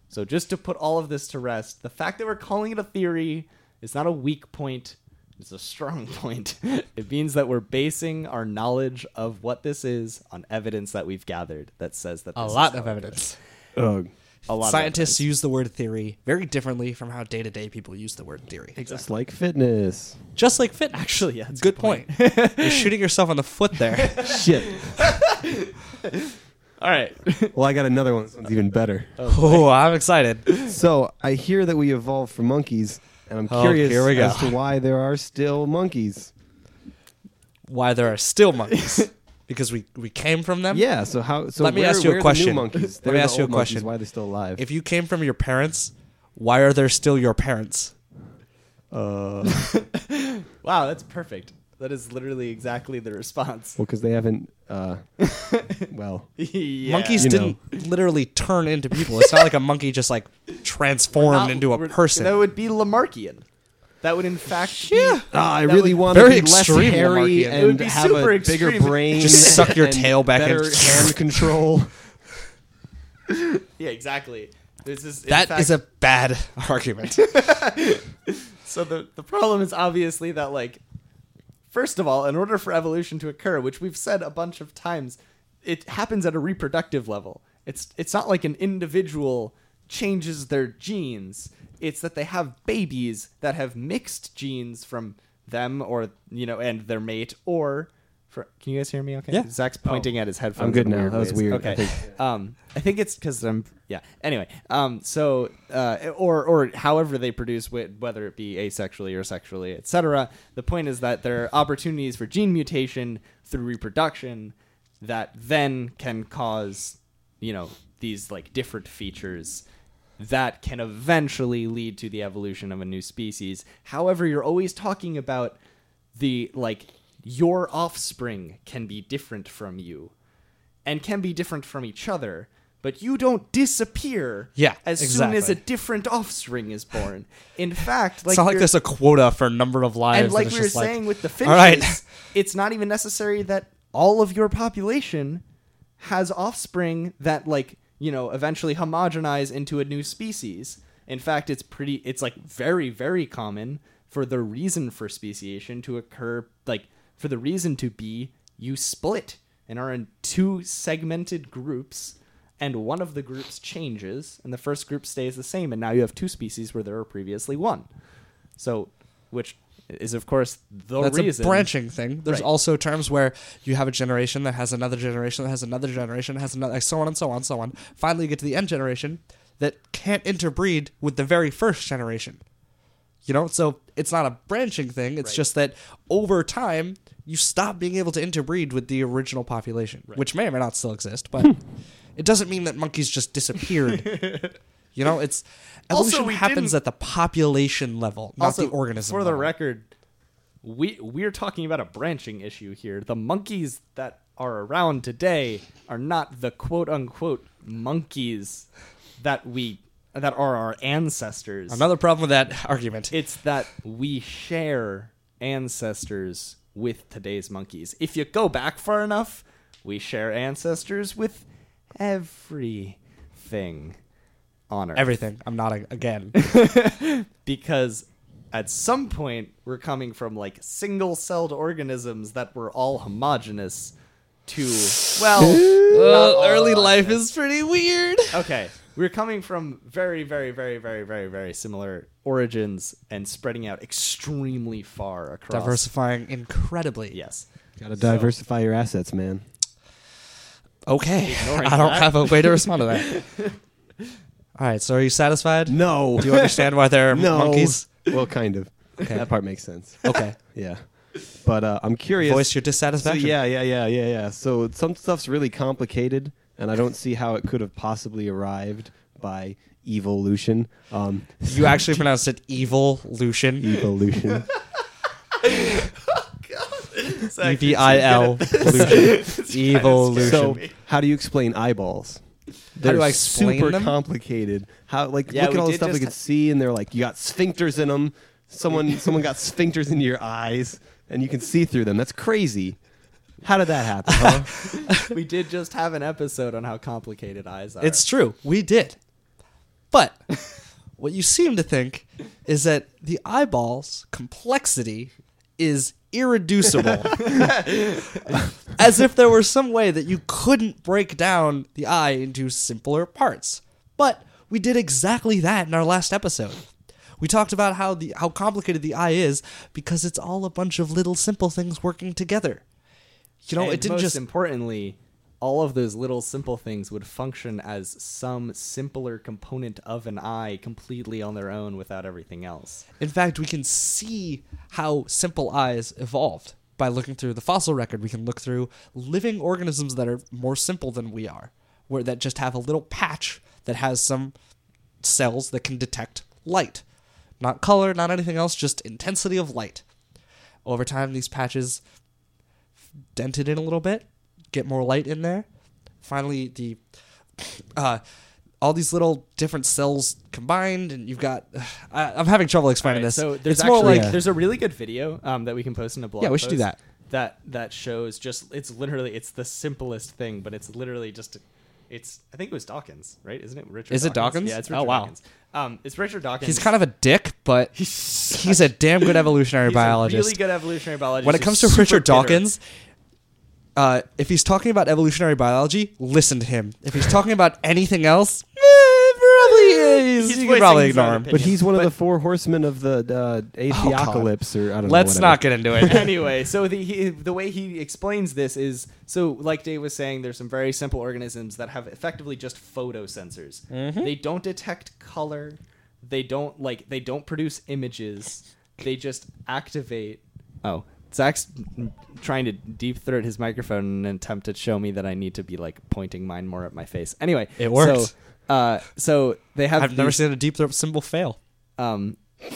So just to put all of this to rest, the fact that we're calling it a theory is not a weak point, it's a strong point. It means that we're basing our knowledge of what this is on evidence that we've gathered that says that A is lot of evidence. Ugh. A lot of. Scientists of use the word theory very differently from how day to day people use the word theory. Exactly. Just like fitness. Just like fit. Actually, yeah, that's a good good point. You're shooting yourself on the foot there. Shit. All right. Well, I got another one. This one's even better. oh, I'm excited. So I hear that we evolved from monkeys, and I'm Oh, curious here we go. as to why there are still monkeys. Why there are still monkeys? Because we, we came from them. Yeah. So how? So Let me where- ask you a where are the question. monkeys. Let They're me the ask you a old monkeys. question. Why are they still alive? If you came from your parents, why are there still your parents? uh, Wow, that's perfect. That is literally exactly the response. well, because they haven't. Uh, well, yeah. Monkeys You didn't literally turn into people. It's not like a monkey just like transformed Not- into a we're- person. That would be Lamarckian. That would in fact Yeah. be Ah, I That really would- want to very be less extreme hairy Lamarckian. and It would be have super a bigger extreme. brain. Just suck your and tail back better and- hand control. Yeah, exactly. This is in That fact- is a bad argument. So the the problem is obviously that like first of all, in order for evolution to occur, which we've said a bunch of times, it happens at a reproductive level. It's it's not like an individual changes their genes. It's that they have babies that have mixed genes from them or you know and their mate or For, can you guys hear me? Okay. Yeah. Zach's pointing at his headphones. I'm good now. That was ways. weird. Okay. I think. um, I think it's because I'm yeah. Anyway, um, so uh, or or however they produce, wh- whether it be asexually or sexually, etc. The point is that there are opportunities for gene mutation through reproduction that then can cause, you know, these like different features that can eventually lead to the evolution of a new species. However, you're always talking about the like your offspring can be different from you and can be different from each other, but you don't disappear Yeah, as soon as a different offspring is born. In fact, like it's not like there's a quota for number of lives. and like we were just like, saying with the all right. finches, it's not even necessary that all of your population has offspring that like you know eventually homogenize into a new species. In fact, it's pretty. It's like very very common for the reason for speciation to occur, like for the reason to be you split and are in two segmented groups. And one of the groups changes, and the first group stays the same, and now you have two species where there were previously one. So, which is of course the That's reason. a branching thing. There's Right. also terms where you have a generation that has another generation that has another generation that has another, like so on and so on, and so on. Finally, you get to the end generation that can't interbreed with the very first generation. You know, so it's not a branching thing. It's Right. just that over time you stop being able to interbreed with the original population, which may or may not still exist, but hmm. it doesn't mean that monkeys just disappeared. you know, it's evolution we happens didn't- at the population level, not Also, the organism. For the record, we we're talking about a branching issue here. The monkeys that are around today are not the quote unquote monkeys that we that are our ancestors. Another problem with that argument. It's that we share ancestors with today's monkeys. If you go back far enough, we share ancestors with everything on Earth. Everything. I'm nodding again. because at some point we're coming from like single-celled organisms that were all homogenous to well well, early life is pretty weird. okay we're coming from very very very very very very similar origins and spreading out extremely far across Diversifying incredibly. yes Got to diversify your assets, man. Okay. Ignoring I don't that. have a way to respond to that. All right. So are you satisfied? No. Do you understand why they're no. monkeys? Well, kind of. Okay. That part makes sense. Okay. Yeah. But uh, I'm curious. Voice your So, dissatisfaction. yeah, yeah, yeah, yeah, yeah. So some stuff's really complicated, and I don't see how it could have possibly arrived by evolution. Um, You actually pronounced it evil Lucian. evolution. E V I L Lucian. Evil so, Lucian. how do you explain eyeballs? How They're do I explain super them? complicated. How like Yeah, look at we all the did stuff we just could see, and they're like you got sphincters in them. Someone someone got sphincters into your eyes, and you can see through them. That's crazy. How did that happen? Huh? we did just have an episode on how complicated eyes are It's true. We did. But what you seem to think is that the eyeball's complexity is irreducible. As if there were some way that you couldn't break down the eye into simpler parts. But we did exactly that in our last episode. We talked about how the how complicated the eye is because it's all a bunch of little simple things working together. You know, And it didn't most just importantly, all of those little simple things would function as some simpler component of an eye completely on their own without everything else. In fact, we can see how simple eyes evolved by looking through the fossil record. We can look through living organisms that are more simple than we are, where that just have a little patch that has some cells that can detect light. Not color, not anything else, just intensity of light. Over time, these patches dented in a little bit, get more light in there. Finally, the uh, all these little different cells combined, and you've got. I, I'm having trouble explaining Alright, this. So there's it's more like Yeah. there's a really good video um, that we can post in a blog. Yeah, we should do that. That that shows just it's literally it's the simplest thing, but it's literally just it's I think it was Dawkins, right? Isn't it Richard? Is it Dawkins? Yeah, it's Oh, Richard wow. Dawkins. Um, it's Richard Dawkins. he's kind of a dick, but he's he's a damn good evolutionary he's biologist. A really good evolutionary biologist. when it comes to Richard bitter. Dawkins, uh, if he's talking about evolutionary biology, listen to him. If he's talking about anything else, eh, probably he's, He's you voicing can probably his own ignore him. opinion. But he's one of the four horsemen of the uh, Oh, apocalypse, or I don't know. Let's whatever. not get into it. anyway, so the he, the way he explains this is so like Dave was saying, there's some very simple organisms that have effectively just photosensors. Mm-hmm. They don't detect color. They don't like they don't produce images. They just activate. Oh, Zach's trying to deep throat his microphone in an attempt to show me that I need to be like pointing mine more at my face. Anyway, It works. So, uh, so they have. I've never seen a deep throat symbol fail. um.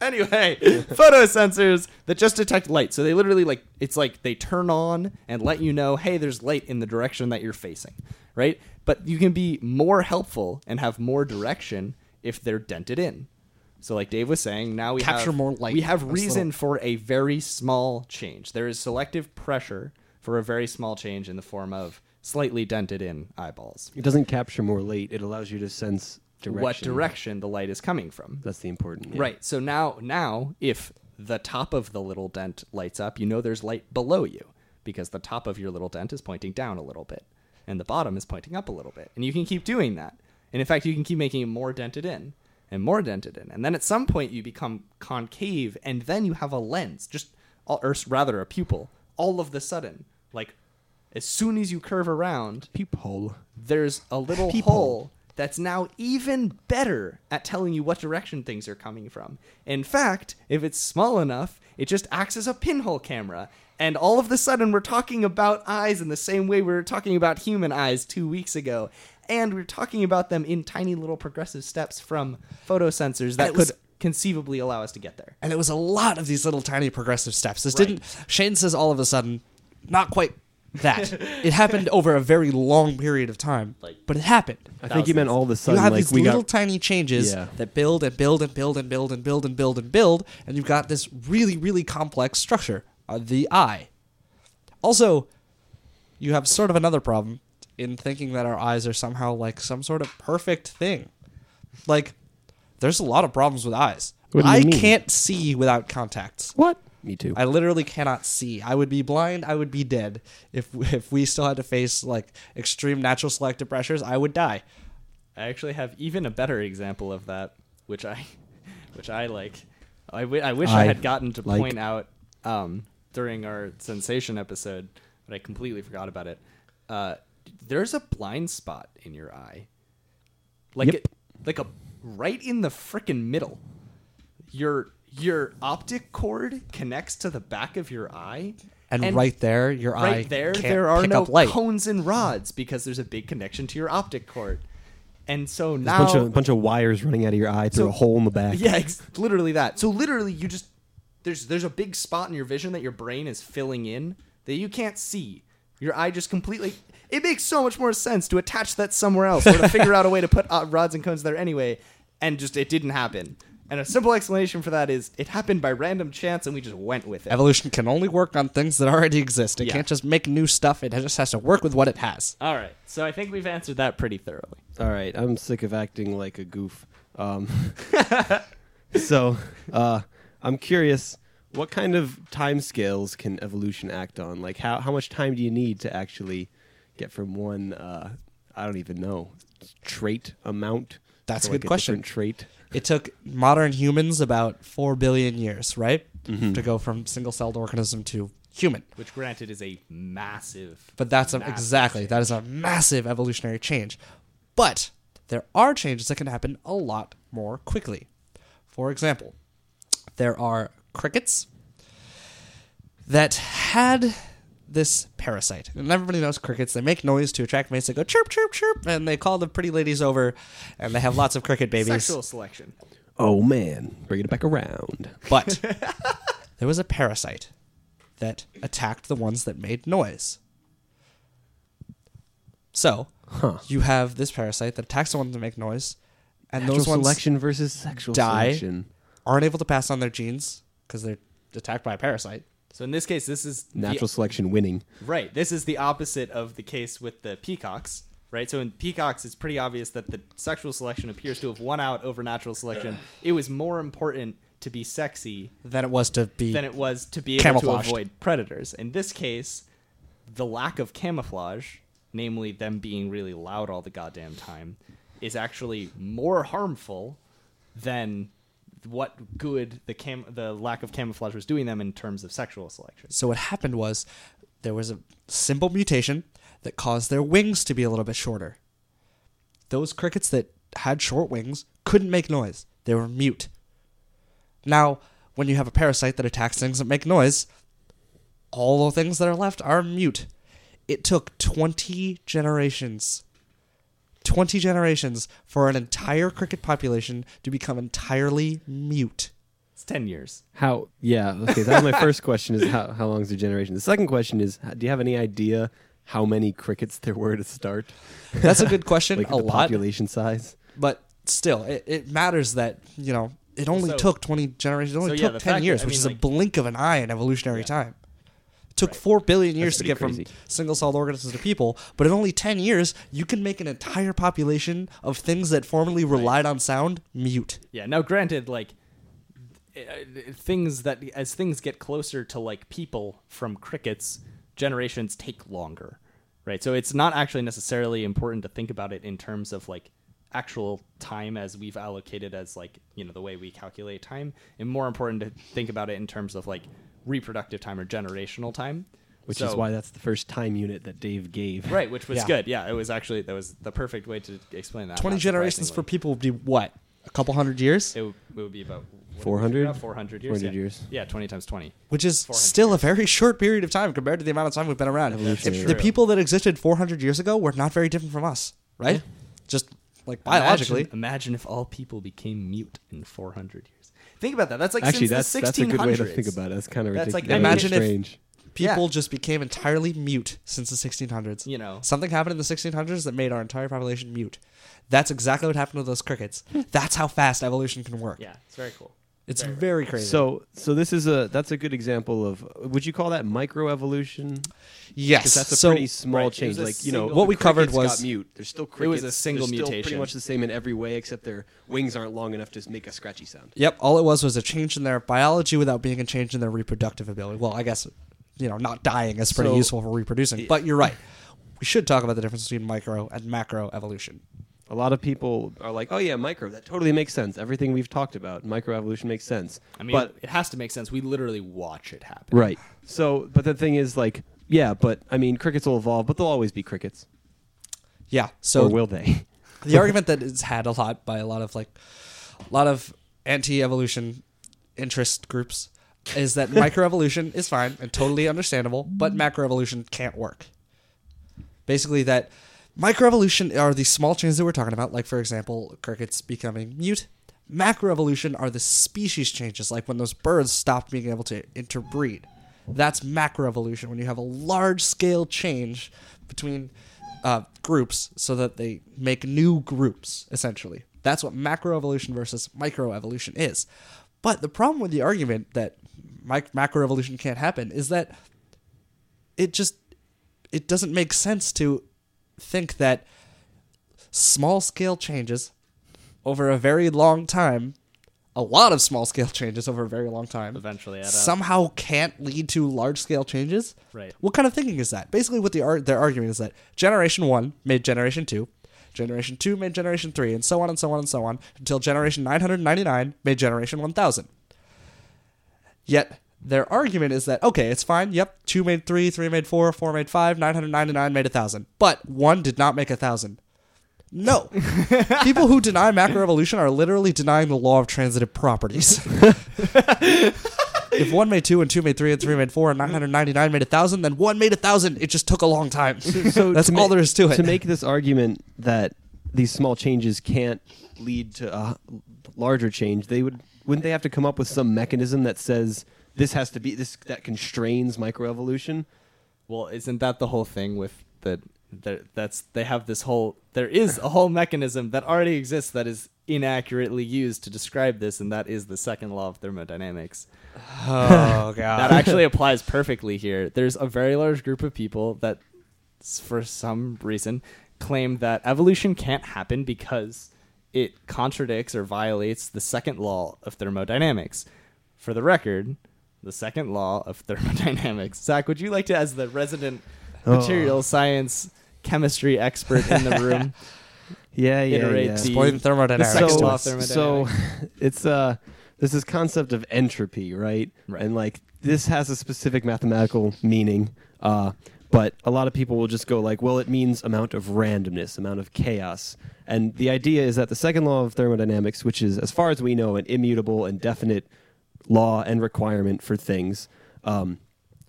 anyway, photosensors that just detect light. So they literally like it's like they turn on and let you know, hey, there's light in the direction that you're facing, right? But you can be more helpful and have more direction if they're dented in. So like Dave was saying, now we Capture have more light. We have reason little- for a very small change. There is selective pressure for a very small change in the form of slightly dented in eyeballs. It doesn't capture more light. It allows you to sense direction. What direction the light is coming from. That's the important. yeah. Right. So now now if the top of the little dent lights up, you know there's light below you because the top of your little dent is pointing down a little bit and the bottom is pointing up a little bit. And you can keep doing that. And in fact, you can keep making it more dented in and more dented in. And then at some point you become concave and then you have a lens, just or rather a pupil all of the sudden. Like as soon as you curve around, Peephole. there's a little Peephole. hole that's now even better at telling you what direction things are coming from. In fact, if it's small enough, it just acts as a pinhole camera. And all of a sudden, we're talking about eyes in the same way we were talking about human eyes two weeks ago. And we're talking about them in tiny little progressive steps from photosensors that it was- could conceivably allow us to get there. And it was a lot of these little tiny progressive steps. This didn't. Shane says all of a sudden, not quite that. it happened over a very long period of time, Like- but it happened. I think you meant all of a sudden. You have like these we little got. tiny changes Yeah. that build and build and build and build and build and build and build, and you've got this really, really complex structure, uh, the eye. Also, you have sort of another problem in thinking that our eyes are somehow like some sort of perfect thing. Like, there's a lot of problems with eyes. What do you I mean? can't see without contacts. What? Me too. I literally cannot see. I would be blind. I would be dead if if we still had to face like extreme natural selective pressures. I would die. I actually have even a better example of that, which I, which I like. I, w- I wish I, I had gotten to like. point out um, during our sensation episode, but I completely forgot about it. Uh, there's a blind spot in your eye, like Yep. it, like a right in the frickin' middle. Your your optic cord connects to the back of your eye, And, right there, your eye right there there are no cones and rods because there's a big connection to your optic cord and so There's now a bunch of bunch of wires running out of your eye through So- a hole in the back. yeah ex- literally that so literally you just there's there's a big spot in your vision that your brain is filling in that you can't see your eye just completely it makes so much more sense to attach that somewhere else or to figure out a way to put uh, rods and cones there anyway and just it didn't happen and a simple explanation for that is it happened by random chance and we just went with it Evolution can only work on things that already exist. It Yeah. can't just make new stuff. It just has to work with what it has. all right so i think we've answered that pretty thoroughly All right, I'm sick of acting like a goof. Um, so, uh, I'm curious, what kind of time scales can evolution act on? Like, how how much time do you need to actually get from one? Uh, I don't even know trait amount. That's to, a like, good question. different Trait. It took modern humans about four billion years, right, Mm-hmm. to go from single-celled organism to human. which granted is a massive But that's a, exactly change. that is a massive evolutionary change. But there are changes that can happen a lot more quickly. For example, there are crickets that had this parasite. And everybody knows crickets. They make noise to attract mates. They go chirp, chirp, chirp, and they call the pretty ladies over, and they have lots of cricket babies. sexual selection Oh man, bring it back around. But there was a parasite that attacked the ones that made noise. So Huh. you have this parasite that attacks the ones that make noise, and Natural those ones selection versus sexual die. selection. aren't able to pass on their genes because they're attacked by a parasite. So in this case, this is the- Natural selection winning. right. This is the opposite of the case with the peacocks, right? So in peacocks, it's pretty obvious that the sexual selection appears to have won out over natural selection. It was more important to be sexy Than it was to be than it was to be able to avoid predators. In this case, the lack of camouflage namely them being really loud all the goddamn time, is actually more harmful than what good the cam the lack of camouflage was doing them in terms of sexual selection. So what happened was there was a simple mutation that caused their wings to be a little bit shorter. Those crickets that had short wings couldn't make noise. They were mute. Now, when you have a parasite that attacks things that make noise, all the things that are left are mute. It took 20 generations 20 generations for an entire cricket population to become entirely mute. It's ten years. How? Yeah. Okay. That was my first question: is how how long is the generation? The second question is: Do you have any idea how many crickets there were to start? That's a good question. like a the lot. population size. but still, it, it matters that you know it only So- took twenty generations. It only so, yeah, took ten fact years, that- I which mean, is a blink of an eye in evolutionary Yeah. time. It took Right. four billion years to get crazy. from single-celled organisms to people, but in only ten years, you can make an entire population of things that formerly relied on sound mute. Yeah. Now, granted, like uh, things that as things get closer to like people from crickets, generations take longer, right? So it's not actually necessarily important to think about it in terms of like actual time as we've allocated as like you know the way we calculate time, and more important to think about it in terms of like reproductive time or generational time. Which So- is why that's the first time unit that Dave gave. Right, which was Yeah. good. Yeah, it was actually that was the perfect way to explain that. Twenty generations for people would be what? A couple hundred years, It would, it would be about 400? Four hundred years. 400 yeah. years. Yeah, twenty times twenty. which is 400 still a very short period of time compared to the amount of time we've been around. Evolutionary. The True. people that existed 400 years ago were not very different from us, right? Just like biologically. Imagine, imagine if all people became mute in four hundred years. Think about that. That's like Actually, since that's the that's a good way to think about it. That's kind of That's like- ridiculous. Imagine if- strange. people Yeah. just became entirely mute since the 1600s. You know. Something happened in the 1600s that made our entire population mute. That's exactly what happened with those crickets. Hmm. That's how fast evolution can work. Yeah, it's very cool. It's Very, very crazy. So, so this is a that's a good example of. Would you call that microevolution? yes, Because that's a so pretty small right, change. was a Like you know, What we covered was- got mute. There's still It was a single They're still mutation. pretty much the same in every way, except their wings aren't long enough to make a scratchy sound. Yep, all it was was a change in their biology without being a change in their reproductive ability. Well, I guess you know, not dying is pretty So- useful for reproducing. But you're right. We should talk about the difference between micro and macro evolution. A lot of people are like, "Oh yeah, micro. That totally makes sense. Everything we've talked about, microevolution makes sense." I mean, but it has to make sense. We literally watch it happen. right. So, but the thing is, like, yeah, but I mean, crickets will evolve, but they'll always be crickets. Yeah. So or will they? the argument that is had a lot by a lot of like a lot of anti-evolution interest groups is that microevolution is fine and totally understandable, but macroevolution can't work. Basically, that microevolution are the small changes that we're talking about, like for example, crickets becoming mute. Macroevolution are the species changes, like when those birds stop being able to interbreed. That's macroevolution when you have a large scale change between uh, groups so that they make new groups, essentially. That's what macroevolution versus microevolution is. But the problem with the argument that mic- macroevolution can't happen is that it just it doesn't make sense to think that small scale changes over a very long time, a lot of small scale changes over a very long time, Eventually, add up. somehow can't lead to large scale changes. Right. What kind of thinking is that? Basically, what the ar- their argument is that generation one made generation two, generation two made generation three, and so on and so on and so on until generation 999 made generation 1000. Yet their argument is that okay, it's fine. Yep, two made three, three made four, four made five, 999 made a thousand, but one did not make a thousand. No. People who deny macroevolution are literally denying the law of transitive properties. if one made two and two made three and three made four and 999 made a thousand, then one made a thousand. It just took a long time. so That's to all ma- there is to it. To make this argument that these small changes can't lead to a larger change, they would wouldn't they have to come up with some mechanism that says this has to be this that constrains microevolution? Well, isn't that the whole thing with the, the that's they have this whole there is a whole mechanism that already exists that is inaccurately used to describe this, and that is the second law of thermodynamics. oh god. that actually applies perfectly here. There's a very large group of people that, for some reason, claim that evolution can't happen because it contradicts or violates the second law of thermodynamics. For the record, the second law of thermodynamics. Zach, would you like to, as the resident Oh. material science chemistry expert in the room. Yeah, yeah, Iterate yeah. the- Explain thermodynamics second to law us. of so, so it's uh there's this concept of entropy, right? Right. And like this has a specific mathematical meaning. Uh but a lot of people will just go like, well, it means amount of randomness, amount of chaos. And the idea is that the second law of thermodynamics, which is, as far as we know, an immutable and definite law and requirement for things, um,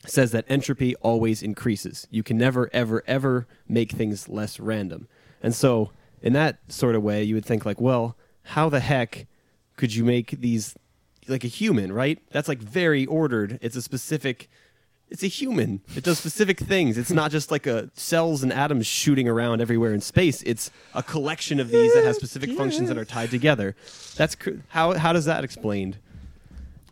says that entropy always increases. You can never, ever, ever make things less random. And so, in that sort of way, you would think like, well, how the heck could you make these like a human, right? That's like very ordered. It's a specific. It's a human. It does specific things. It's not just like a cells and atoms shooting around everywhere in space. It's a collection of these that has specific functions that are tied together. That's cr- how. How does that explained?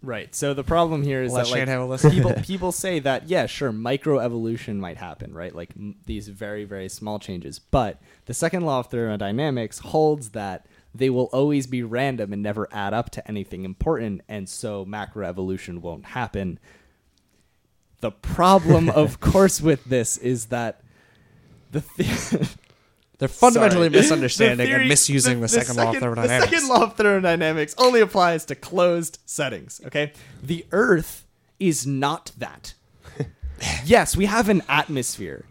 Right. So the problem here is Let that like, Shane have a people people say that yeah, sure, microevolution might happen, right? Like m- these very very small changes. But the second law of thermodynamics holds that they will always be random and never add up to anything important, and so macroevolution won't happen. The problem, of course, with this is that the th- They're fundamentally Sorry. misunderstanding The theory- and misusing the, second, law of thermodynamics. The second law of thermodynamics only applies to closed settings. Okay, the Earth is not that. yes, we have an atmosphere.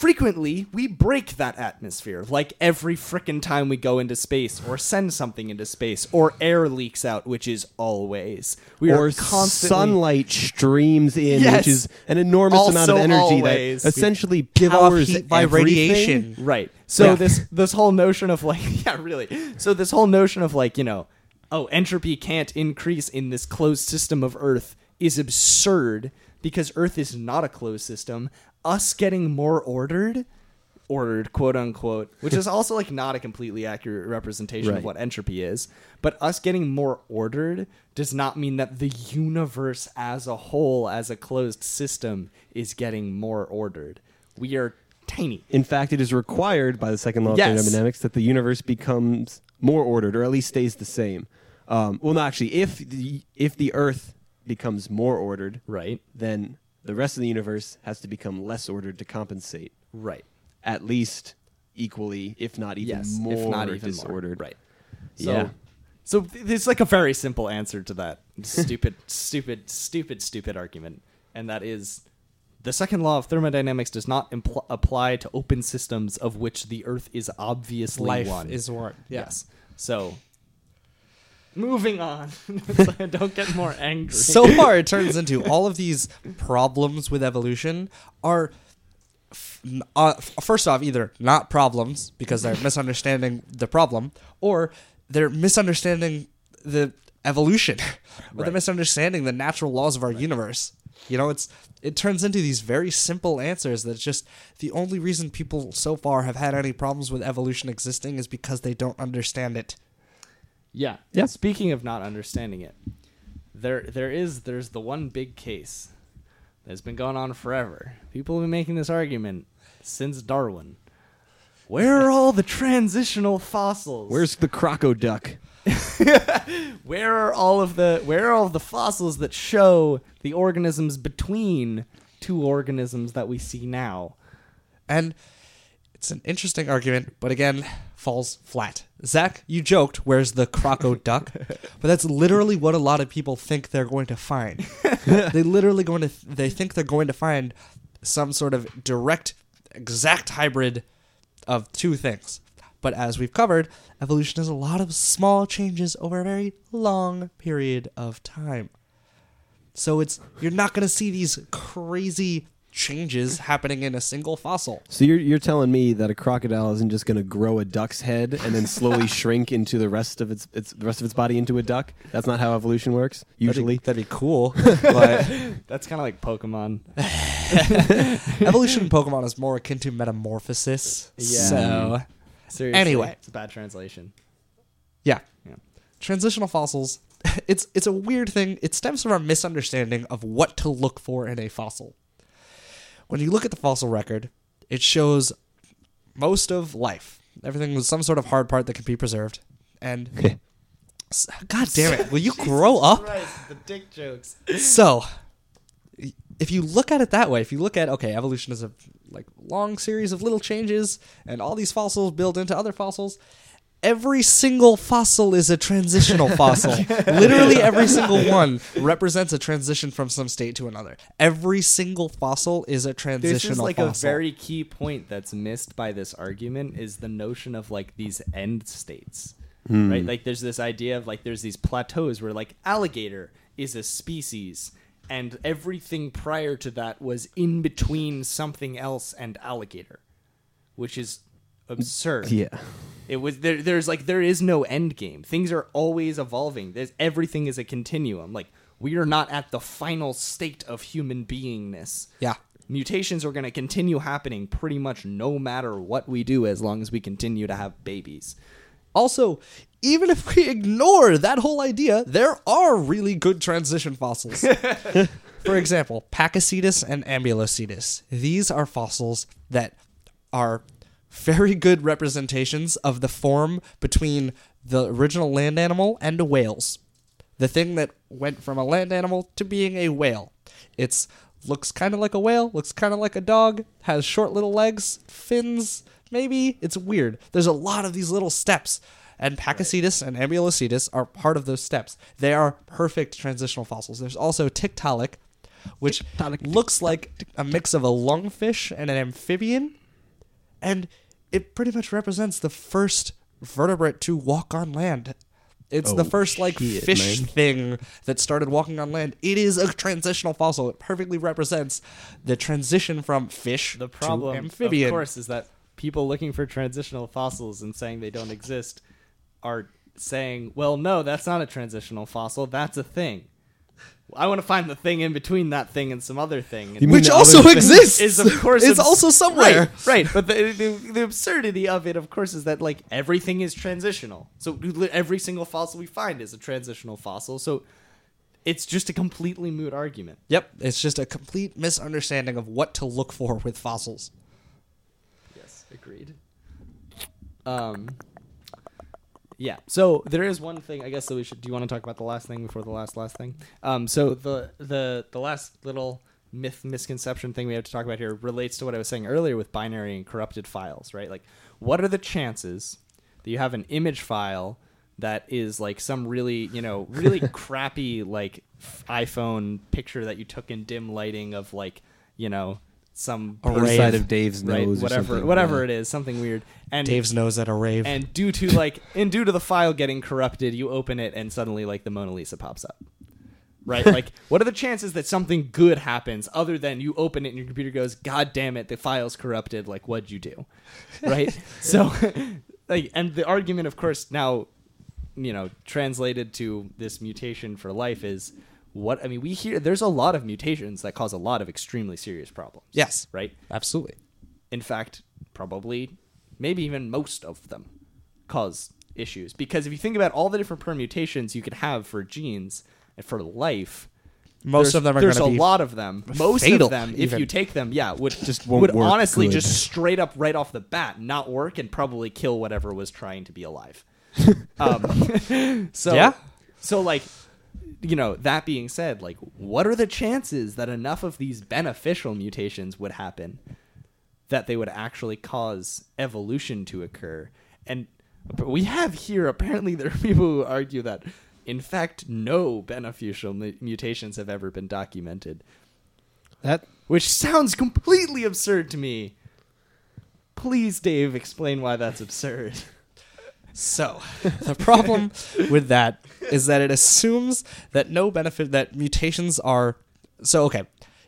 Frequently, we break that atmosphere, like every frickin' time we go into space or send something into space, or air leaks out, which is always. We or are constantly sunlight streams in, Yes. which is an enormous amount of energy always. that essentially off powers heat by radiation. Right. So Yeah. this this whole notion of like yeah, really. So this whole notion of like, you know, oh, entropy can't increase in this closed system of Earth is absurd because Earth is not a closed system. Us getting more ordered ordered quote unquote which is also like not a completely accurate representation of what entropy is but us getting more ordered does not mean that the universe as a whole as a closed system is getting more ordered we are tiny In fact, it is required by the second law of Yes. thermodynamics that the universe becomes more ordered, or at least stays the same. Um, well, no, actually, if the if the Earth becomes more ordered, Right. then the rest of the universe has to become less ordered to compensate, Right. at least equally, if not even yes. more if not even disordered. More. Right. So, Yeah. So th- there's like a very simple answer to that stupid, stupid, stupid, stupid argument, and that is the second law of thermodynamics does not impl- apply to open systems of which the Earth is obviously Life one. is one. yes. So. Moving on. So I don't get more angry. so far it turns into all of these problems with evolution are uh, first off either not problems because they're misunderstanding the problem or they're misunderstanding the evolution or they're misunderstanding the natural laws of our universe you know it's it turns into these very simple answers that just the only reason people so far have had any problems with evolution existing is because they don't understand it Yeah. Yeah. Speaking of not understanding it, there there is there's the one big case that's been going on forever. People have been making this argument since Darwin. Where are all the transitional fossils? Where's the crocoduck? where are all of the where are all of the fossils that show the organisms between two organisms that we see now? And it's an interesting argument, but again, falls flat. Zach, you joked, where's the croco duck? But that's literally what a lot of people think they're going to find. they literally going to they think they're going to find some sort of direct exact hybrid of two things. But as we've covered, evolution is a lot of small changes over a very long period of time. So it's you're not going to see these crazy changes happening in a single fossil. So you're you're telling me that a crocodile isn't just going to grow a duck's head and then slowly shrink into the rest of its its the rest of its body into a duck? That's not how evolution works. Usually, that'd be, cool. but That's kind of like Pokemon. evolution in Pokemon is more akin to metamorphosis. Yeah. So Seriously, Anyway. it's a bad translation. yeah. Yeah. Transitional fossils. It's it's a weird thing. It stems from our misunderstanding of what to look for in a fossil. When you look at the fossil record, it shows most of life. Everything was some sort of hard part that can be preserved. And God damn it, will you grow up? Christ, the dick jokes. So, if you look at it that way, if you look at okay, evolution is a like long series of little changes, and all these fossils build into other fossils. Every single fossil is a transitional fossil. Literally every single one represents a transition from some state to another. Every single fossil is a transitional This is like fossil. a very key point that's missed by this argument is the notion of like these end states. Hmm. Right? Like there's this idea of like there's these plateaus where like alligator is a species and everything prior to that was in between something else and alligator, which is absurd. Yeah. It was there. There's like there is no end game. Things are always evolving. There's everything is a continuum. Like we are not at the final state of human beingness. Yeah. Mutations are going to continue happening pretty much no matter what we do, as long as we continue to have babies. Also, even if we ignore that whole idea, there are really good transition fossils. For example, Pakicetus and Ambulocetus. These are fossils that are very good representations of the form between the original land animal and whales. The thing that went from a land animal to being a whale. It's looks kind of like a whale, looks kind of like a dog, has short little legs, fins, maybe. It's weird. There's a lot of these little steps. And Pakicetus and Ambulocetus are part of those steps. They are perfect transitional fossils. There's also Tiktaalik, which looks like a mix of a lungfish and an amphibian. And it pretty much represents the first vertebrate to walk on land. It's the Oh, first like shit, fish man. thing that started walking on land. It is a transitional fossil. It perfectly represents the transition from fish The to problem, amphibian. of course, is that people looking for transitional fossils and saying they don't exist are saying, "Well, no, that's not a transitional fossil. That's a thing." I want to find the thing in between that thing and some other thing. You Which also exists. is of course it's abs- also somewhere. Right, right. But the, the the absurdity of it, of course, is that like everything is transitional. So every single fossil we find is a transitional fossil. So it's just a completely moot argument. Yep, it's just a complete misunderstanding of what to look for with fossils. Yes, agreed. Um. Yeah. So there is one thing I guess that we should. Do you want to talk about the last thing before the last last thing? Um. So the the the last little myth misconception thing we have to talk about here relates to what I was saying earlier with binary and corrupted files, right? Like, what are the chances that you have an image file that is like some really you know really crappy like iPhone picture that you took in dim lighting of like you know some A Other rave. side of Dave's right nose. whatever whatever yeah. it is something weird and Dave's nose at a rave. and due to like and due to the file getting corrupted you open it and suddenly like the mona lisa pops up right like what are the chances that something good happens other than you open it and your computer goes god damn it the file's corrupted like what'd you do right so like and the argument of course now you know translated to this mutation for life is what i mean we hear there's a lot of mutations that cause a lot of extremely serious problems yes, right absolutely. in fact, probably, maybe even most of them cause issues. Because if you think about all the different permutations you could have for genes and for life, Most of them are there's going a to be lot of them. Most of them, if even. you take them, yeah, would Just won't would honestly good. just straight up right off the bat not work and probably kill whatever was trying to be alive. um, so Yeah. so like you know that being said like what are the chances that enough of these beneficial mutations would happen that they would actually cause evolution to occur? And we have here apparently there are people who argue that in fact no beneficial mu- mutations have ever been documented. That which sounds completely absurd to me. Please dave explain why that's absurd So, the problem with that is that it assumes that no benefit that mutations are so okay.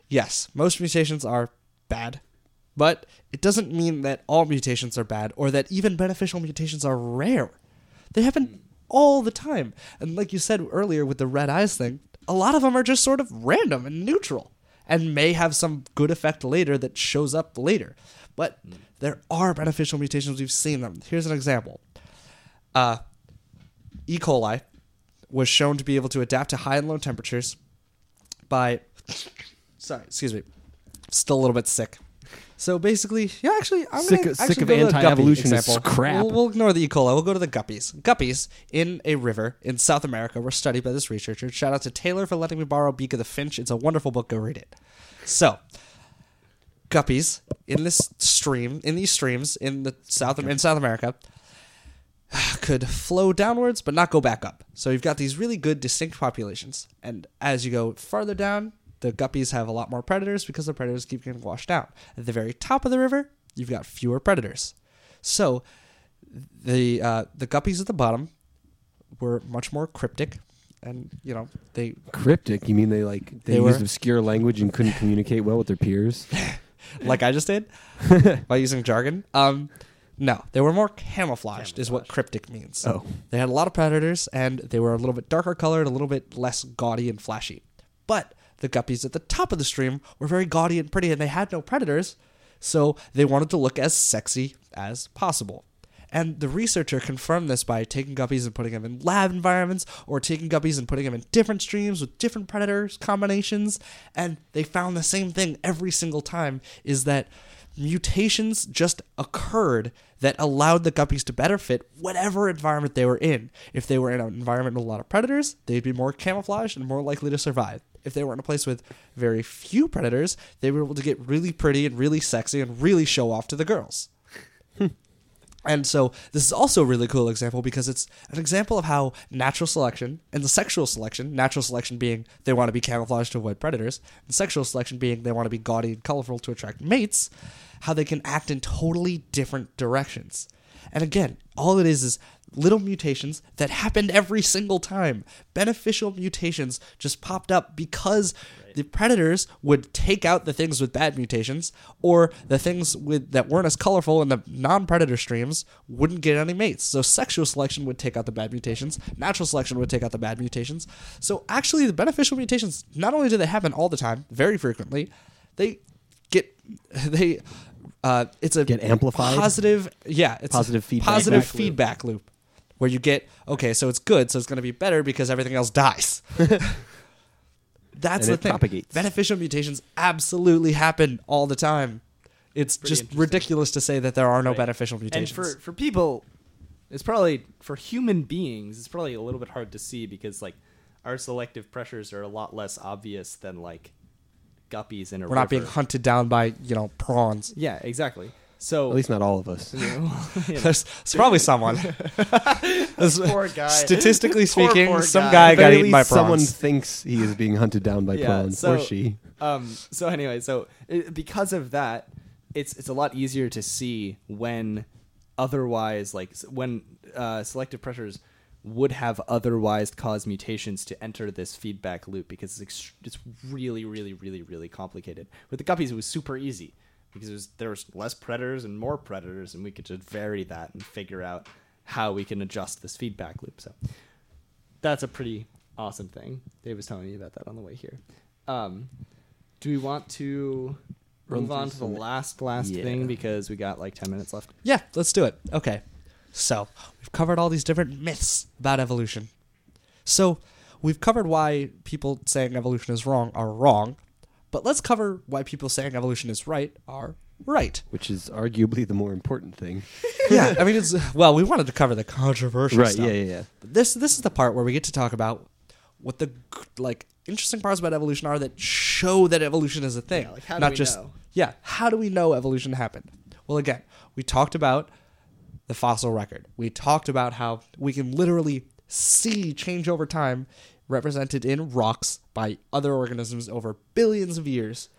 Yes, most mutations are bad, but it doesn't mean that all mutations are bad or that even beneficial mutations are rare. They happen all the time. And like you said earlier with the red eyes thing, a lot of them are just sort of random and neutral and may have some good effect later that shows up later. But there are beneficial mutations. We've seen them. Here's an example. Uh, E. coli was shown to be able to adapt to high and low temperatures by. Sorry, excuse me. Still a little bit sick. So basically, yeah, actually, I'm Sick gonna of- actually of go to the guppy anti-evolutionist crap. We'll, we'll ignore the E. coli. We'll go to the guppies. Guppies in a river in South America were studied by this researcher. Shout out to Taylor for letting me borrow Beak of the Finch. It's a wonderful book. Go read it. So, guppies in this stream, in these streams in the South in South America, could flow downwards but not go back up. So you've got these really good distinct populations. And as you go farther down, the guppies have a lot more predators because the predators keep getting washed out. At the very top of the river, you've got fewer predators. So the uh, the guppies at the bottom were much more cryptic, and you know they Cryptic? You mean they like they, They used were- obscure language and couldn't communicate well with their peers? like I just did by using jargon. Um, no, they were more camouflaged, is what cryptic means. Oh, They had a lot of predators, and they were a little bit darker colored, a little bit less gaudy and flashy. But the guppies at the top of the stream were very gaudy and pretty, and they had no predators, so they wanted to look as sexy as possible. And the researcher confirmed this by taking guppies and putting them in lab environments, or taking guppies and putting them in different streams with different predators combinations, and they found the same thing every single time: is that mutations just occurred that allowed the guppies to better fit whatever environment they were in. If they were in an environment with a lot of predators, they'd be more camouflaged and more likely to survive. If they were in a place with very few predators, they were able to get really pretty and really sexy and really show off to the girls. And so this is also a really cool example because it's an example of how natural selection and the sexual selection, natural selection being they want to be camouflaged to avoid predators, and sexual selection being they want to be gaudy and colorful to attract mates, how they can act in totally different directions. And again, all it is is little mutations that happened every single time. Beneficial mutations just popped up because the predators would take out the things with bad mutations, or the things with that weren't as colorful in the non-predator streams wouldn't get any mates. So sexual selection would take out the bad mutations. Natural selection would take out the bad mutations. So actually, the beneficial mutations not only do they happen all the time, very frequently, they get they. Uh, it's a Get amplified? positive, yeah, it's Positive feedback positive loop. feedback loop where you get okay, so it's good, so it's going to be better because everything else dies. That's And the it thing. propagates. Beneficial mutations absolutely happen all the time. It's Pretty just ridiculous to say that there are no Right. beneficial And mutations. for for people, it's probably for human beings. It's probably a little bit hard to see because like our selective pressures are a lot less obvious than like guppies in a We're not being river. hunted down by you know prawns. Yeah, exactly. So at least not all of us. you know, you know, There's, there's probably someone. There's- poor guy. Statistically Poor, speaking, poor some guy. guy got very eaten by least someone prawns. thinks he is being hunted down by Yeah, prawns, so- or she. um so anyway so it, because of that it's it's a lot easier to see when otherwise like s- when uh, selective pressures would have otherwise caused mutations to enter this feedback loop because it's ext- it's really really really really complicated with the guppies it was super easy because was, there was less predators and more predators and we could just vary that and figure out how we can adjust this feedback loop so that's a pretty awesome thing. Dave was telling me about that on the way here. Um, do we want to move on to the last last Yeah. thing because we got like ten minutes left? Yeah, let's do it. Okay. So, we've covered all these different myths about evolution. So, we've covered why people saying evolution is wrong are wrong, but let's cover why people saying evolution is right are right. Which is arguably the more important thing. Yeah, I mean it's well, we wanted to cover the controversial right, stuff. yeah, yeah, yeah. This this is the part where we get to talk about what the like interesting parts about evolution are that show that evolution is a thing. Yeah, like, how do not we just know? yeah. How do we know evolution happened? Well, again, we talked about the fossil record. We talked about how we can literally see change over time represented in rocks by other organisms over billions of years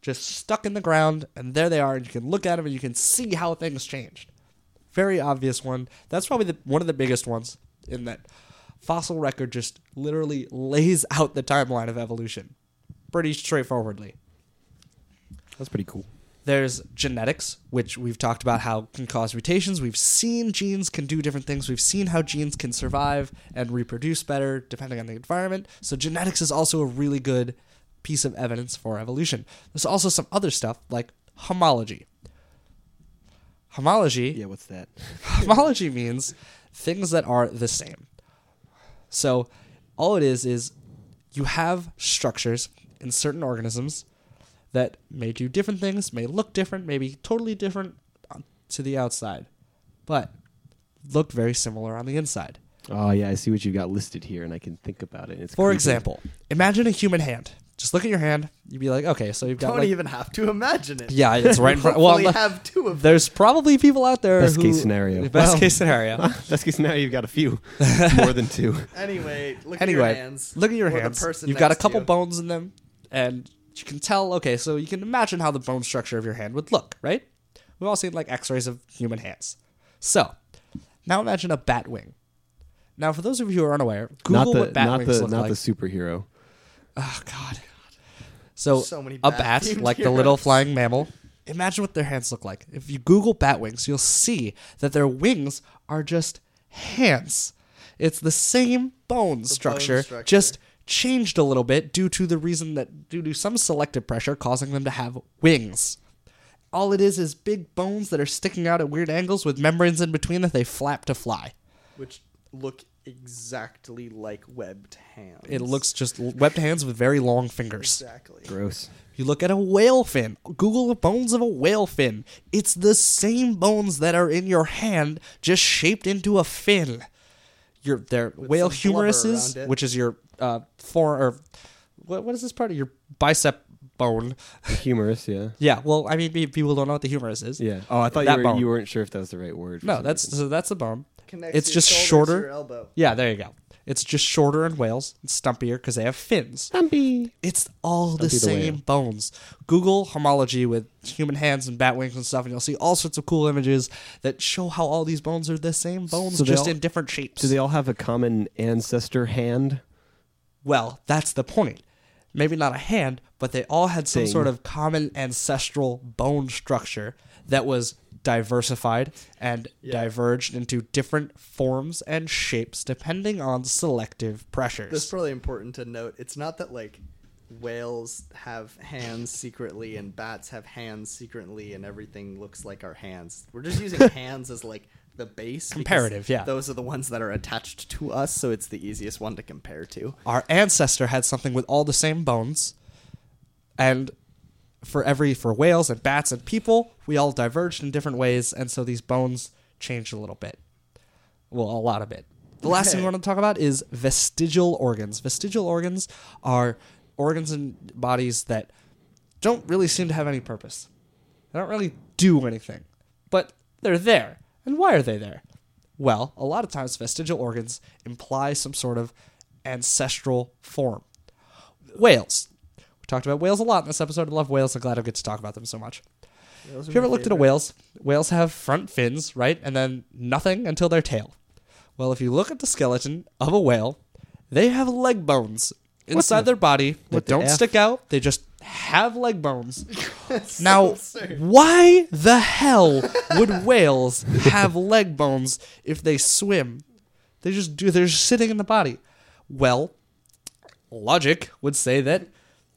just stuck in the ground and there they are and you can look at them and you can see how things changed very obvious one that's probably the, one of the biggest ones in that fossil record just literally lays out the timeline of evolution pretty straightforwardly That's pretty cool. There's genetics, which we've talked about how can cause mutations. We've seen genes can do different things. We've seen how genes can survive and reproduce better depending on the environment. So genetics is also a really good piece of evidence for evolution. There's also some other stuff like homology. Homology Yeah, what's that? homology means things that are the same. So all it is is you have structures in certain organisms that may do different things, may look different, maybe totally different uh, to the outside, but look very similar on the inside. Oh yeah, I see what you got listed here, and I can think about it. It's For creepy. example, imagine a human hand. Just look at your hand. You'd be like, okay, so you've got Don't like, even have to imagine it. yeah, it's right in front. Hopefully Well, have two of them. there's probably people out there. Best who- case scenario. Best Well- case scenario. best case scenario, you've got a few, more than two. Anyway, look anyway, at your hands. look at your hands. You've got a couple bones in them, and you can tell. Okay, so you can imagine how the bone structure of your hand would look, right? We've all seen like X-rays of human hands. So now imagine a bat wing. Now, for those of you who are unaware, Google not the what bat not wings the look not like. the superhero. Oh God. So, So many a bat bat, themed like the little heroes. flying mammal. Imagine what their hands look like. If you Google bat wings, you'll see that their wings are just hands. It's the same bone structure, structure. just changed a little bit due to the reason that due to some selective pressure causing them to have wings. All it is is big bones that are sticking out at weird angles with membranes in between that they flap to fly. which look exactly like webbed hands. It looks just webbed hands with very long fingers. exactly. Gross. You look at a whale fin. Google the bones of a whale fin. It's the same bones that are in your hand, just shaped into a fin. Your their whale humeruses, which is your uh fore or what what is this part of your bicep bone? Humorous, yeah. yeah, well, I mean, people don't know what the humerus is. Yeah. Oh, I thought That you, were, bone. you weren't sure if that was the right word. for No, some that's reason. so that's the bone. Connects It's your just shoulder to shorter. your elbow. Yeah, there you go. It's just shorter in whales, and stumpier because they have fins. Stumpy. It's all the Stumpy the same whale. bones. Google homology with human hands and bat wings and stuff, and you'll see all sorts of cool images that show how all these bones are the same bones, So they just all- in different shapes. Do they all have a common ancestor hand? Well, that's the point. Maybe not a hand, but they all had some Thing. sort of common ancestral bone structure that was diversified and Yeah. diverged into different forms and shapes depending on selective pressures. That's probably important to note. It's not that like whales have hands secretly and bats have hands secretly and everything looks like our hands. We're just using hands as like the base. Comparative, yeah. Those are the ones that are attached to us, so it's the easiest one to compare to. our ancestor had something with all the same bones and for every for whales and bats and people we all diverged in different ways and so these bones changed a little bit well a lot of it the last thing we want to talk about is vestigial organs vestigial organs are organs and bodies that don't really seem to have any purpose they don't really do anything but they're there and why are they there well a lot of times vestigial organs imply some sort of ancestral form whales. We talked about whales a lot in this episode. I love whales. I'm glad I get to talk about them so much. Have you ever looked at a whales? Whales have front fins, right? And then nothing until their tail. Well, if you look at the skeleton of a whale, they have leg bones inside the- their body that don't F? stick out. They just have leg bones. So Now, absurd. why the hell would whales have leg bones if they swim? They just do. They're just sitting in the body. Well, logic would say that,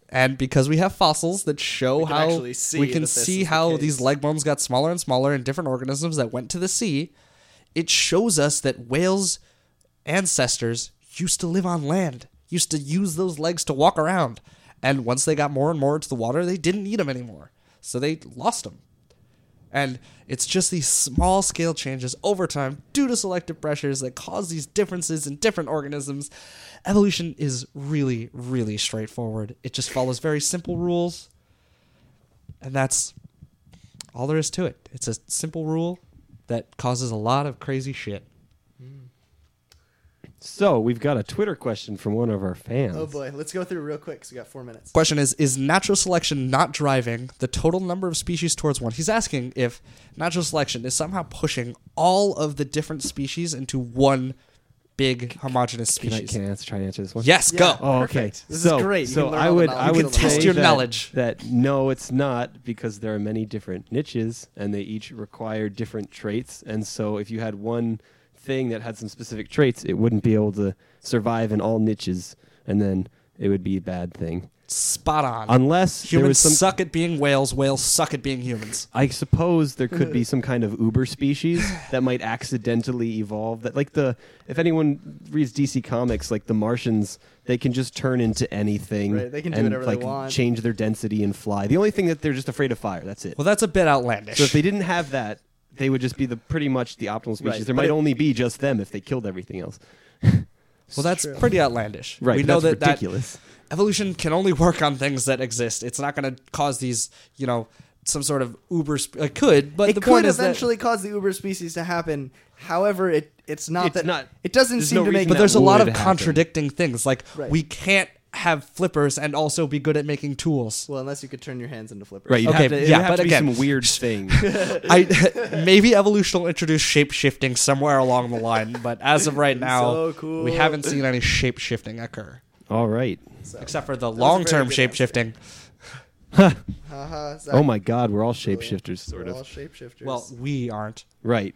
and because we have fossils that show We can how actually see we can see is the how these leg bones got smaller and smaller in different organisms that went to the sea, it shows us that whales' ancestors used to live on land, used to use those legs to walk around, and once they got more and more into the water, they didn't need them anymore, so they lost them. And it's just these small scale changes over time due to selective pressures that cause these differences in different organisms. Evolution is really, really straightforward. It just follows very simple rules. And that's all there is to it. It's a simple rule that causes a lot of crazy shit. So we've got a Twitter question from one of our fans. Oh boy, let's go through real quick. Cause we got four minutes. Question is Is natural selection not driving the total number of species towards one? He's asking if natural selection is somehow pushing all of the different species into one big homogenous Can I, species. can I answer, try to answer this one? Yes, Yeah. go. Oh, okay. Perfect. This is so, great. You So can learn I all the would, knowledge I of would the say Test your that, knowledge. that no, it's not because there are many different niches and they each require different traits. And so if you had one thing that had some specific traits, it wouldn't be able to survive in all niches. And then it would be a bad thing. Spot on. Unless there humans was some suck at being whales. Whales suck at being humans. I suppose there could be some kind of uber species that might accidentally evolve. That like the if anyone reads DC comics, like the Martians, they can just turn into anything. Right, they can do and, whatever they like, want. Change their density and fly. The only thing that they're just afraid of fire. That's it. Well, that's a bit outlandish. so if they didn't have that, they would just be the pretty much the optimal species. Right, There but might it- only be just them if they killed everything else. well, that's true. pretty outlandish. Right. We know that's that, that ridiculous. evolution can only work on things that exist. It's not going to cause these, you know, some sort of uber. Sp- it could, but it the could point is that. eventually cause the uber species to happen. However, it it's not It's that not- it doesn't seem no to make reason But there's a lot would of happen. contradicting things. Like Right. we can't have flippers and also be good at making tools. well unless you could turn your hands into flippers. Right. You'd Okay, have to, it'd yeah, have but to be again- some weird thing. I maybe evolution will introduce shape shifting somewhere along the line, but as of right now, So cool. we haven't seen any shape shifting occur, All right. So, except for the long term shape shifting. haha, Zach, uh-huh, Oh my God, we're all really, shapeshifters, sort we're of. all shapeshifters. Well, we aren't. Right.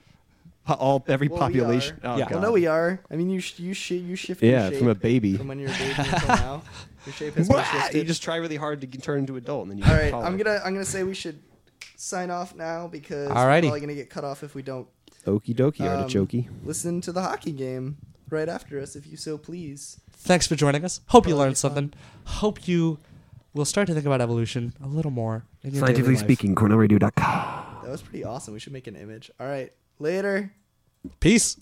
Po- All every Well, population. are. Oh, Yeah. God. well, no, we are. I mean, you sh- you sh- you shift. your Yeah, shape from a baby. from when you're a baby until now. Your shape has been shifted. You just try really hard to get, turn into adult, and then you All get right. I'm gonna I'm gonna say we should sign off now because Alrighty. we're probably gonna get cut off if we don't Okie dokie, Um, artichoke. listen to the hockey game right after us, if you so please. Thanks for joining us. Hope you Totally learned fun. something. Hope you will start to think about evolution a little more. In your daily life. cornellradio.com. That was pretty awesome. We should make an image. All right, later. Peace.